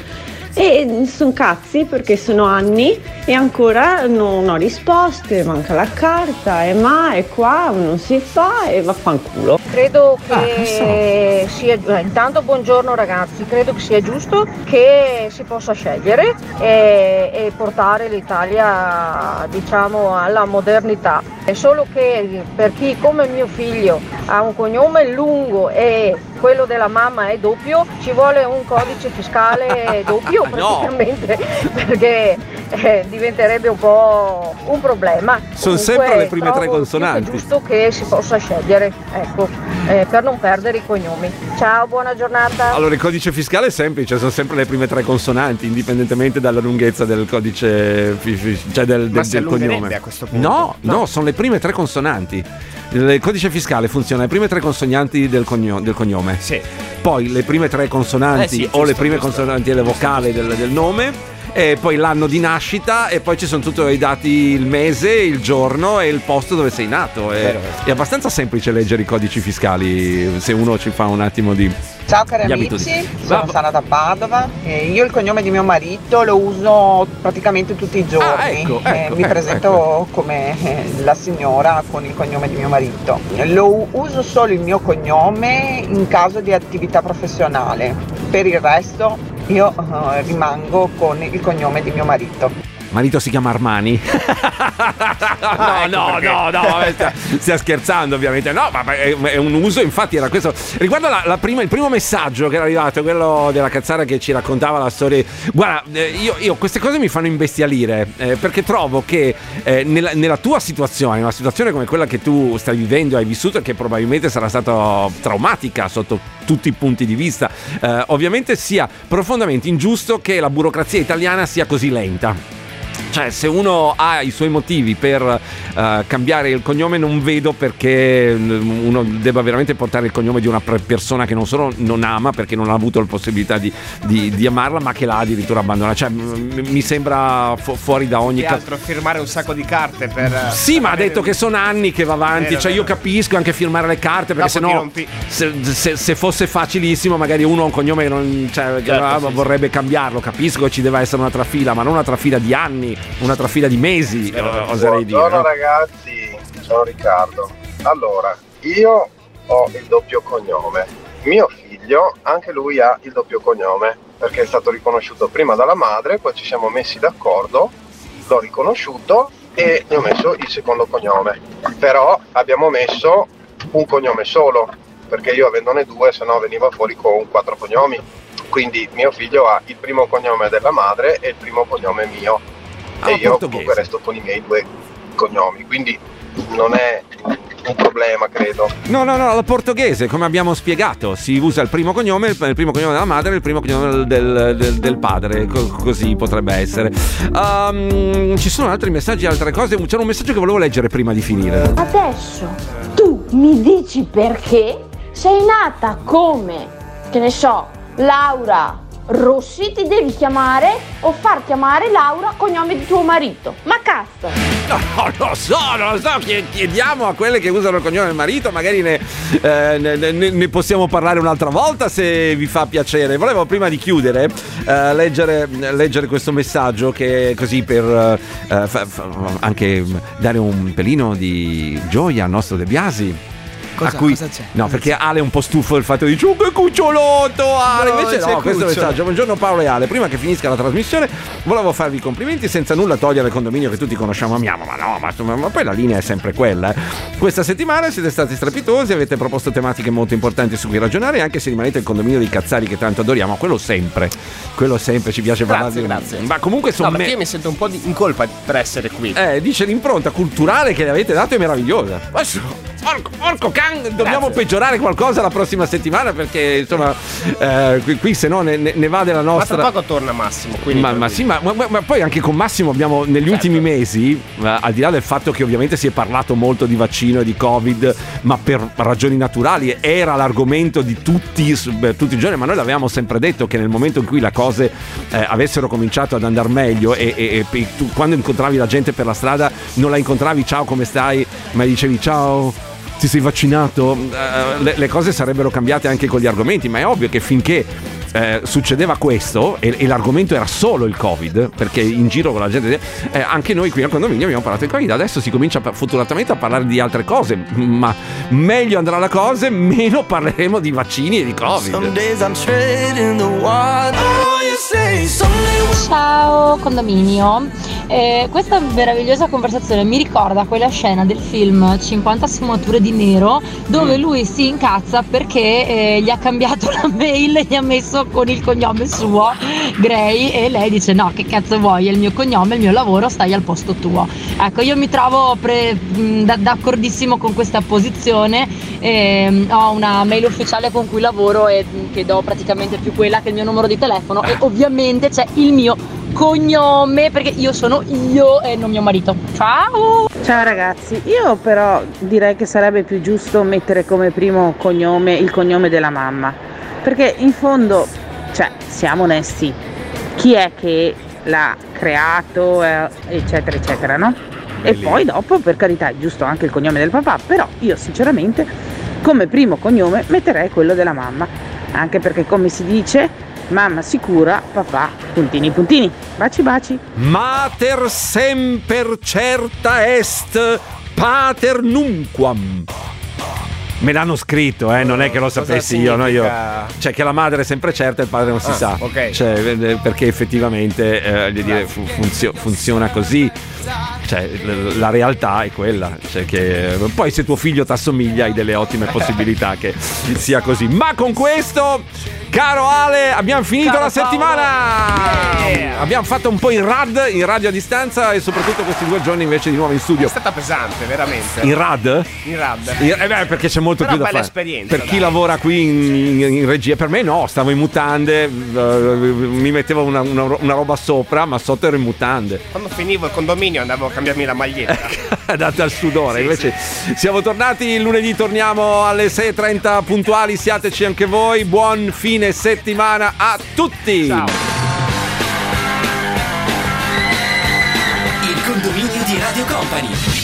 e sono cazzi perché sono anni e ancora non ho risposte, manca la carta e ma e qua non si fa e vaffanculo. Credo che sia eh, intanto buongiorno ragazzi, credo che sia giusto che si possa scegliere e, e portare l'Italia diciamo alla modernità. È solo che per chi come mio figlio ha un cognome lungo e quello della mamma è doppio, ci vuole un codice fiscale doppio No. praticamente perché eh, diventerebbe un po' un problema. Sono Comunque, sempre le prime tre consonanti. che giusto che si possa scegliere, ecco, eh, per non perdere i cognomi. Ciao, buona giornata. Allora, il codice fiscale è semplice, sono sempre le prime tre consonanti, indipendentemente dalla lunghezza del codice, cioè del, Ma del, si del cognome. a questo punto? No, no, sono le prime tre consonanti. Il codice fiscale funziona le prime tre consonanti del, cogno- del cognome. Poi le prime tre consonanti Eh sì, o le prime consonanti e le vocali del, del nome. E poi l'anno di nascita e poi ci sono tutti i dati, il mese, il giorno e il posto dove sei nato. È, Vero. è abbastanza semplice leggere i codici fiscali se uno ci fa un attimo di... Ciao cari amici, abitudini. sono Va- Sara da Padova e io il cognome di mio marito lo uso praticamente tutti i giorni. Ah, ecco, Eh, ecco, mi ecco, presento ecco. come eh, la signora con il cognome di mio marito. Lo uso solo il mio cognome in caso di attività professionale. Per il resto io eh, rimango con il cognome di mio marito. Marito si chiama Armani. No, ecco no, no, no, vabbè, stia, scherzando ovviamente. No, ma è, un uso, infatti era questo. Riguardo la, la prima- il primo messaggio che era arrivato, quello della cazzara che ci raccontava la storia. Guarda, eh, io, io queste cose mi fanno imbestialire eh, perché trovo che eh, nella, nella tua situazione, una situazione come quella che tu stai vivendo e hai vissuto, che probabilmente sarà stata traumatica sotto tutti i punti di vista, eh, ovviamente sia profondamente ingiusto che la burocrazia italiana sia così lenta. Thank you. Cioè, se uno ha i suoi motivi per eh, cambiare il cognome, non vedo perché mm, uno debba veramente portare il cognome di una persona che non solo non ama perché non ha avuto la possibilità di, di- di amarla, ma che l'ha addirittura abbandonata. Cioè, mm, mi sembra fu- fuori da ogni Che caso. firmare un sacco di carte per... Sì, ma ha detto che sono anni che va avanti. Vero, cioè, io vero. capisco anche firmare le carte perché sennò rompi. se, se- se fosse facilissimo, magari uno ha un cognome che non cioè, che Certo, ah, sì, vorrebbe cambiarlo. Capisco che ci deve essere una trafila, ma non una trafila di anni, una trafila di mesi, eh, oserei dire. Buongiorno no? ragazzi, sono Riccardo. Allora, io ho il doppio cognome. Mio figlio, anche lui ha il doppio cognome, perché è stato riconosciuto prima dalla madre, poi ci siamo messi d'accordo, l'ho riconosciuto e gli ho messo il secondo cognome. Però abbiamo messo un cognome solo, perché io avendone due, se no veniva fuori con quattro cognomi. Quindi mio figlio ha il primo cognome della madre e il primo cognome mio. Ah, e io portoghese. comunque resto con i miei due cognomi, quindi non è un problema, credo. No, no, no, la portoghese, come abbiamo spiegato, si usa il primo cognome, il, primo cognome della madre e il primo cognome del, del- del padre, co- così potrebbe essere. Ehm, ci sono altri messaggi, altre cose. C'era un messaggio che volevo leggere prima di finire. Adesso tu mi dici perché sei nata come, che ne so, Laura Rossi, ti devi chiamare o far chiamare Laura cognome di tuo marito. Ma cazzo! No, lo so, non lo so, chie- chiediamo a quelle che usano il cognome del marito, magari ne, eh, ne- ne- ne possiamo parlare un'altra volta se vi fa piacere. Volevo prima di chiudere eh, leggere, leggere questo messaggio che così per eh, fa- fa- anche dare un pelino di gioia al nostro De Biasi. Cosa- a cui, cosa c'è? No, perché Ale è un po' stufo del fatto di "Oh, che cucciolotto Ale! No, Invece no, questo cucciolo. messaggio. Buongiorno Paolo e Ale. Prima che finisca la trasmissione, volevo farvi i complimenti senza nulla togliere il condominio che tutti conosciamo e amiamo. Ma no, ma, ma- ma poi la linea è sempre quella. eh. Questa settimana siete stati strepitosi, avete proposto tematiche molto importanti su cui ragionare, anche se rimanete il condominio dei cazzari che tanto adoriamo. Quello sempre. Quello sempre ci piace parlare Grazie, di grazie. Ma comunque sono No, perché me- io mi sento un po' di- in colpa per essere qui. eh, dice l'impronta culturale che le avete dato è meravigliosa. Adesso, porco, porco can, dobbiamo peggiorare qualcosa la prossima settimana perché insomma eh, qui, qui se no ne, ne- va della Ma nostra... tra poco torna Massimo. Quindi Ma, ma sì, ma, ma- ma poi anche con Massimo abbiamo negli ultimi mesi, eh, al di là del fatto che ovviamente si è parlato molto di vaccino e di Covid, ma per ragioni naturali era l'argomento di tutti, tutti i giorni, ma noi l'avevamo sempre detto che nel momento in cui le cose eh, avessero cominciato ad andare meglio e, e- e tu quando incontravi la gente per la strada non la incontravi ciao come stai, ma dicevi ciao ti sei vaccinato, Eh, le, le cose sarebbero cambiate anche con gli argomenti, ma è ovvio che finché eh, succedeva questo e, e l'argomento era solo il Covid, perché in giro con la gente, eh, anche noi qui al condominio abbiamo parlato di Covid, adesso si comincia fortunatamente a parlare di altre cose, ma meglio andrà la cosa, meno parleremo di vaccini e di Covid. Ciao condominio, Eh, questa meravigliosa conversazione mi ricorda quella scena del film 50 sfumature di nero dove lui si incazza perché eh, gli ha cambiato la mail e gli ha messo con il cognome suo Gray e lei dice no che cazzo vuoi è il mio cognome, il mio lavoro, stai al posto tuo. Ecco io mi trovo pre- mh, da- d'accordissimo con questa posizione, ehm, ho una mail ufficiale con cui lavoro e mh, che do praticamente più quella che il mio numero di telefono e ovviamente c'è il mio cognome perché io sono io e non mio marito. Ciao! Ciao ragazzi, io però direi che sarebbe più giusto mettere come primo cognome il cognome della mamma, perché in fondo, cioè, siamo onesti, chi è che l'ha creato, eh, eccetera, eccetera, no? E poi dopo, per carità, è giusto anche il cognome del papà, però io sinceramente come primo cognome metterei quello della mamma, anche perché come si dice, mamma sicura, papà puntini puntini. Baci baci. Mater semper certa est, pater nunquam. Me l'hanno scritto, eh, non è che lo sapessi io, no? io. Cioè che la madre è sempre certa e il padre non si Ah, sa. ok. Cioè, eh, perché effettivamente eh, voglio dire, fu- funzio- funziona così. Cioè, la realtà è quella. Cioè che, eh, poi se tuo figlio ti assomiglia hai delle ottime possibilità che sia così. Ma con questo, caro Ale, abbiamo finito Caro la settimana. Yeah. Abbiamo fatto un po' in rad, in radio a distanza e soprattutto questi due giorni invece di nuovo in studio. È stata pesante, veramente. In rad? In rad. In- eh beh, perché c'è molto Però più da fare. esperienza, per chi dai. lavora qui in, in- in regia, per me no, stavo in mutande, eh, mi mettevo una, una- una roba sopra, ma sotto ero in mutande. Quando finivo il condominio andavo a cambiarmi la maglietta. Date al sudore. Invece siamo tornati lunedì, torniamo alle 6.30 puntuali. Siateci anche voi. Buon fine settimana a tutti. Il condominio di Radio Company.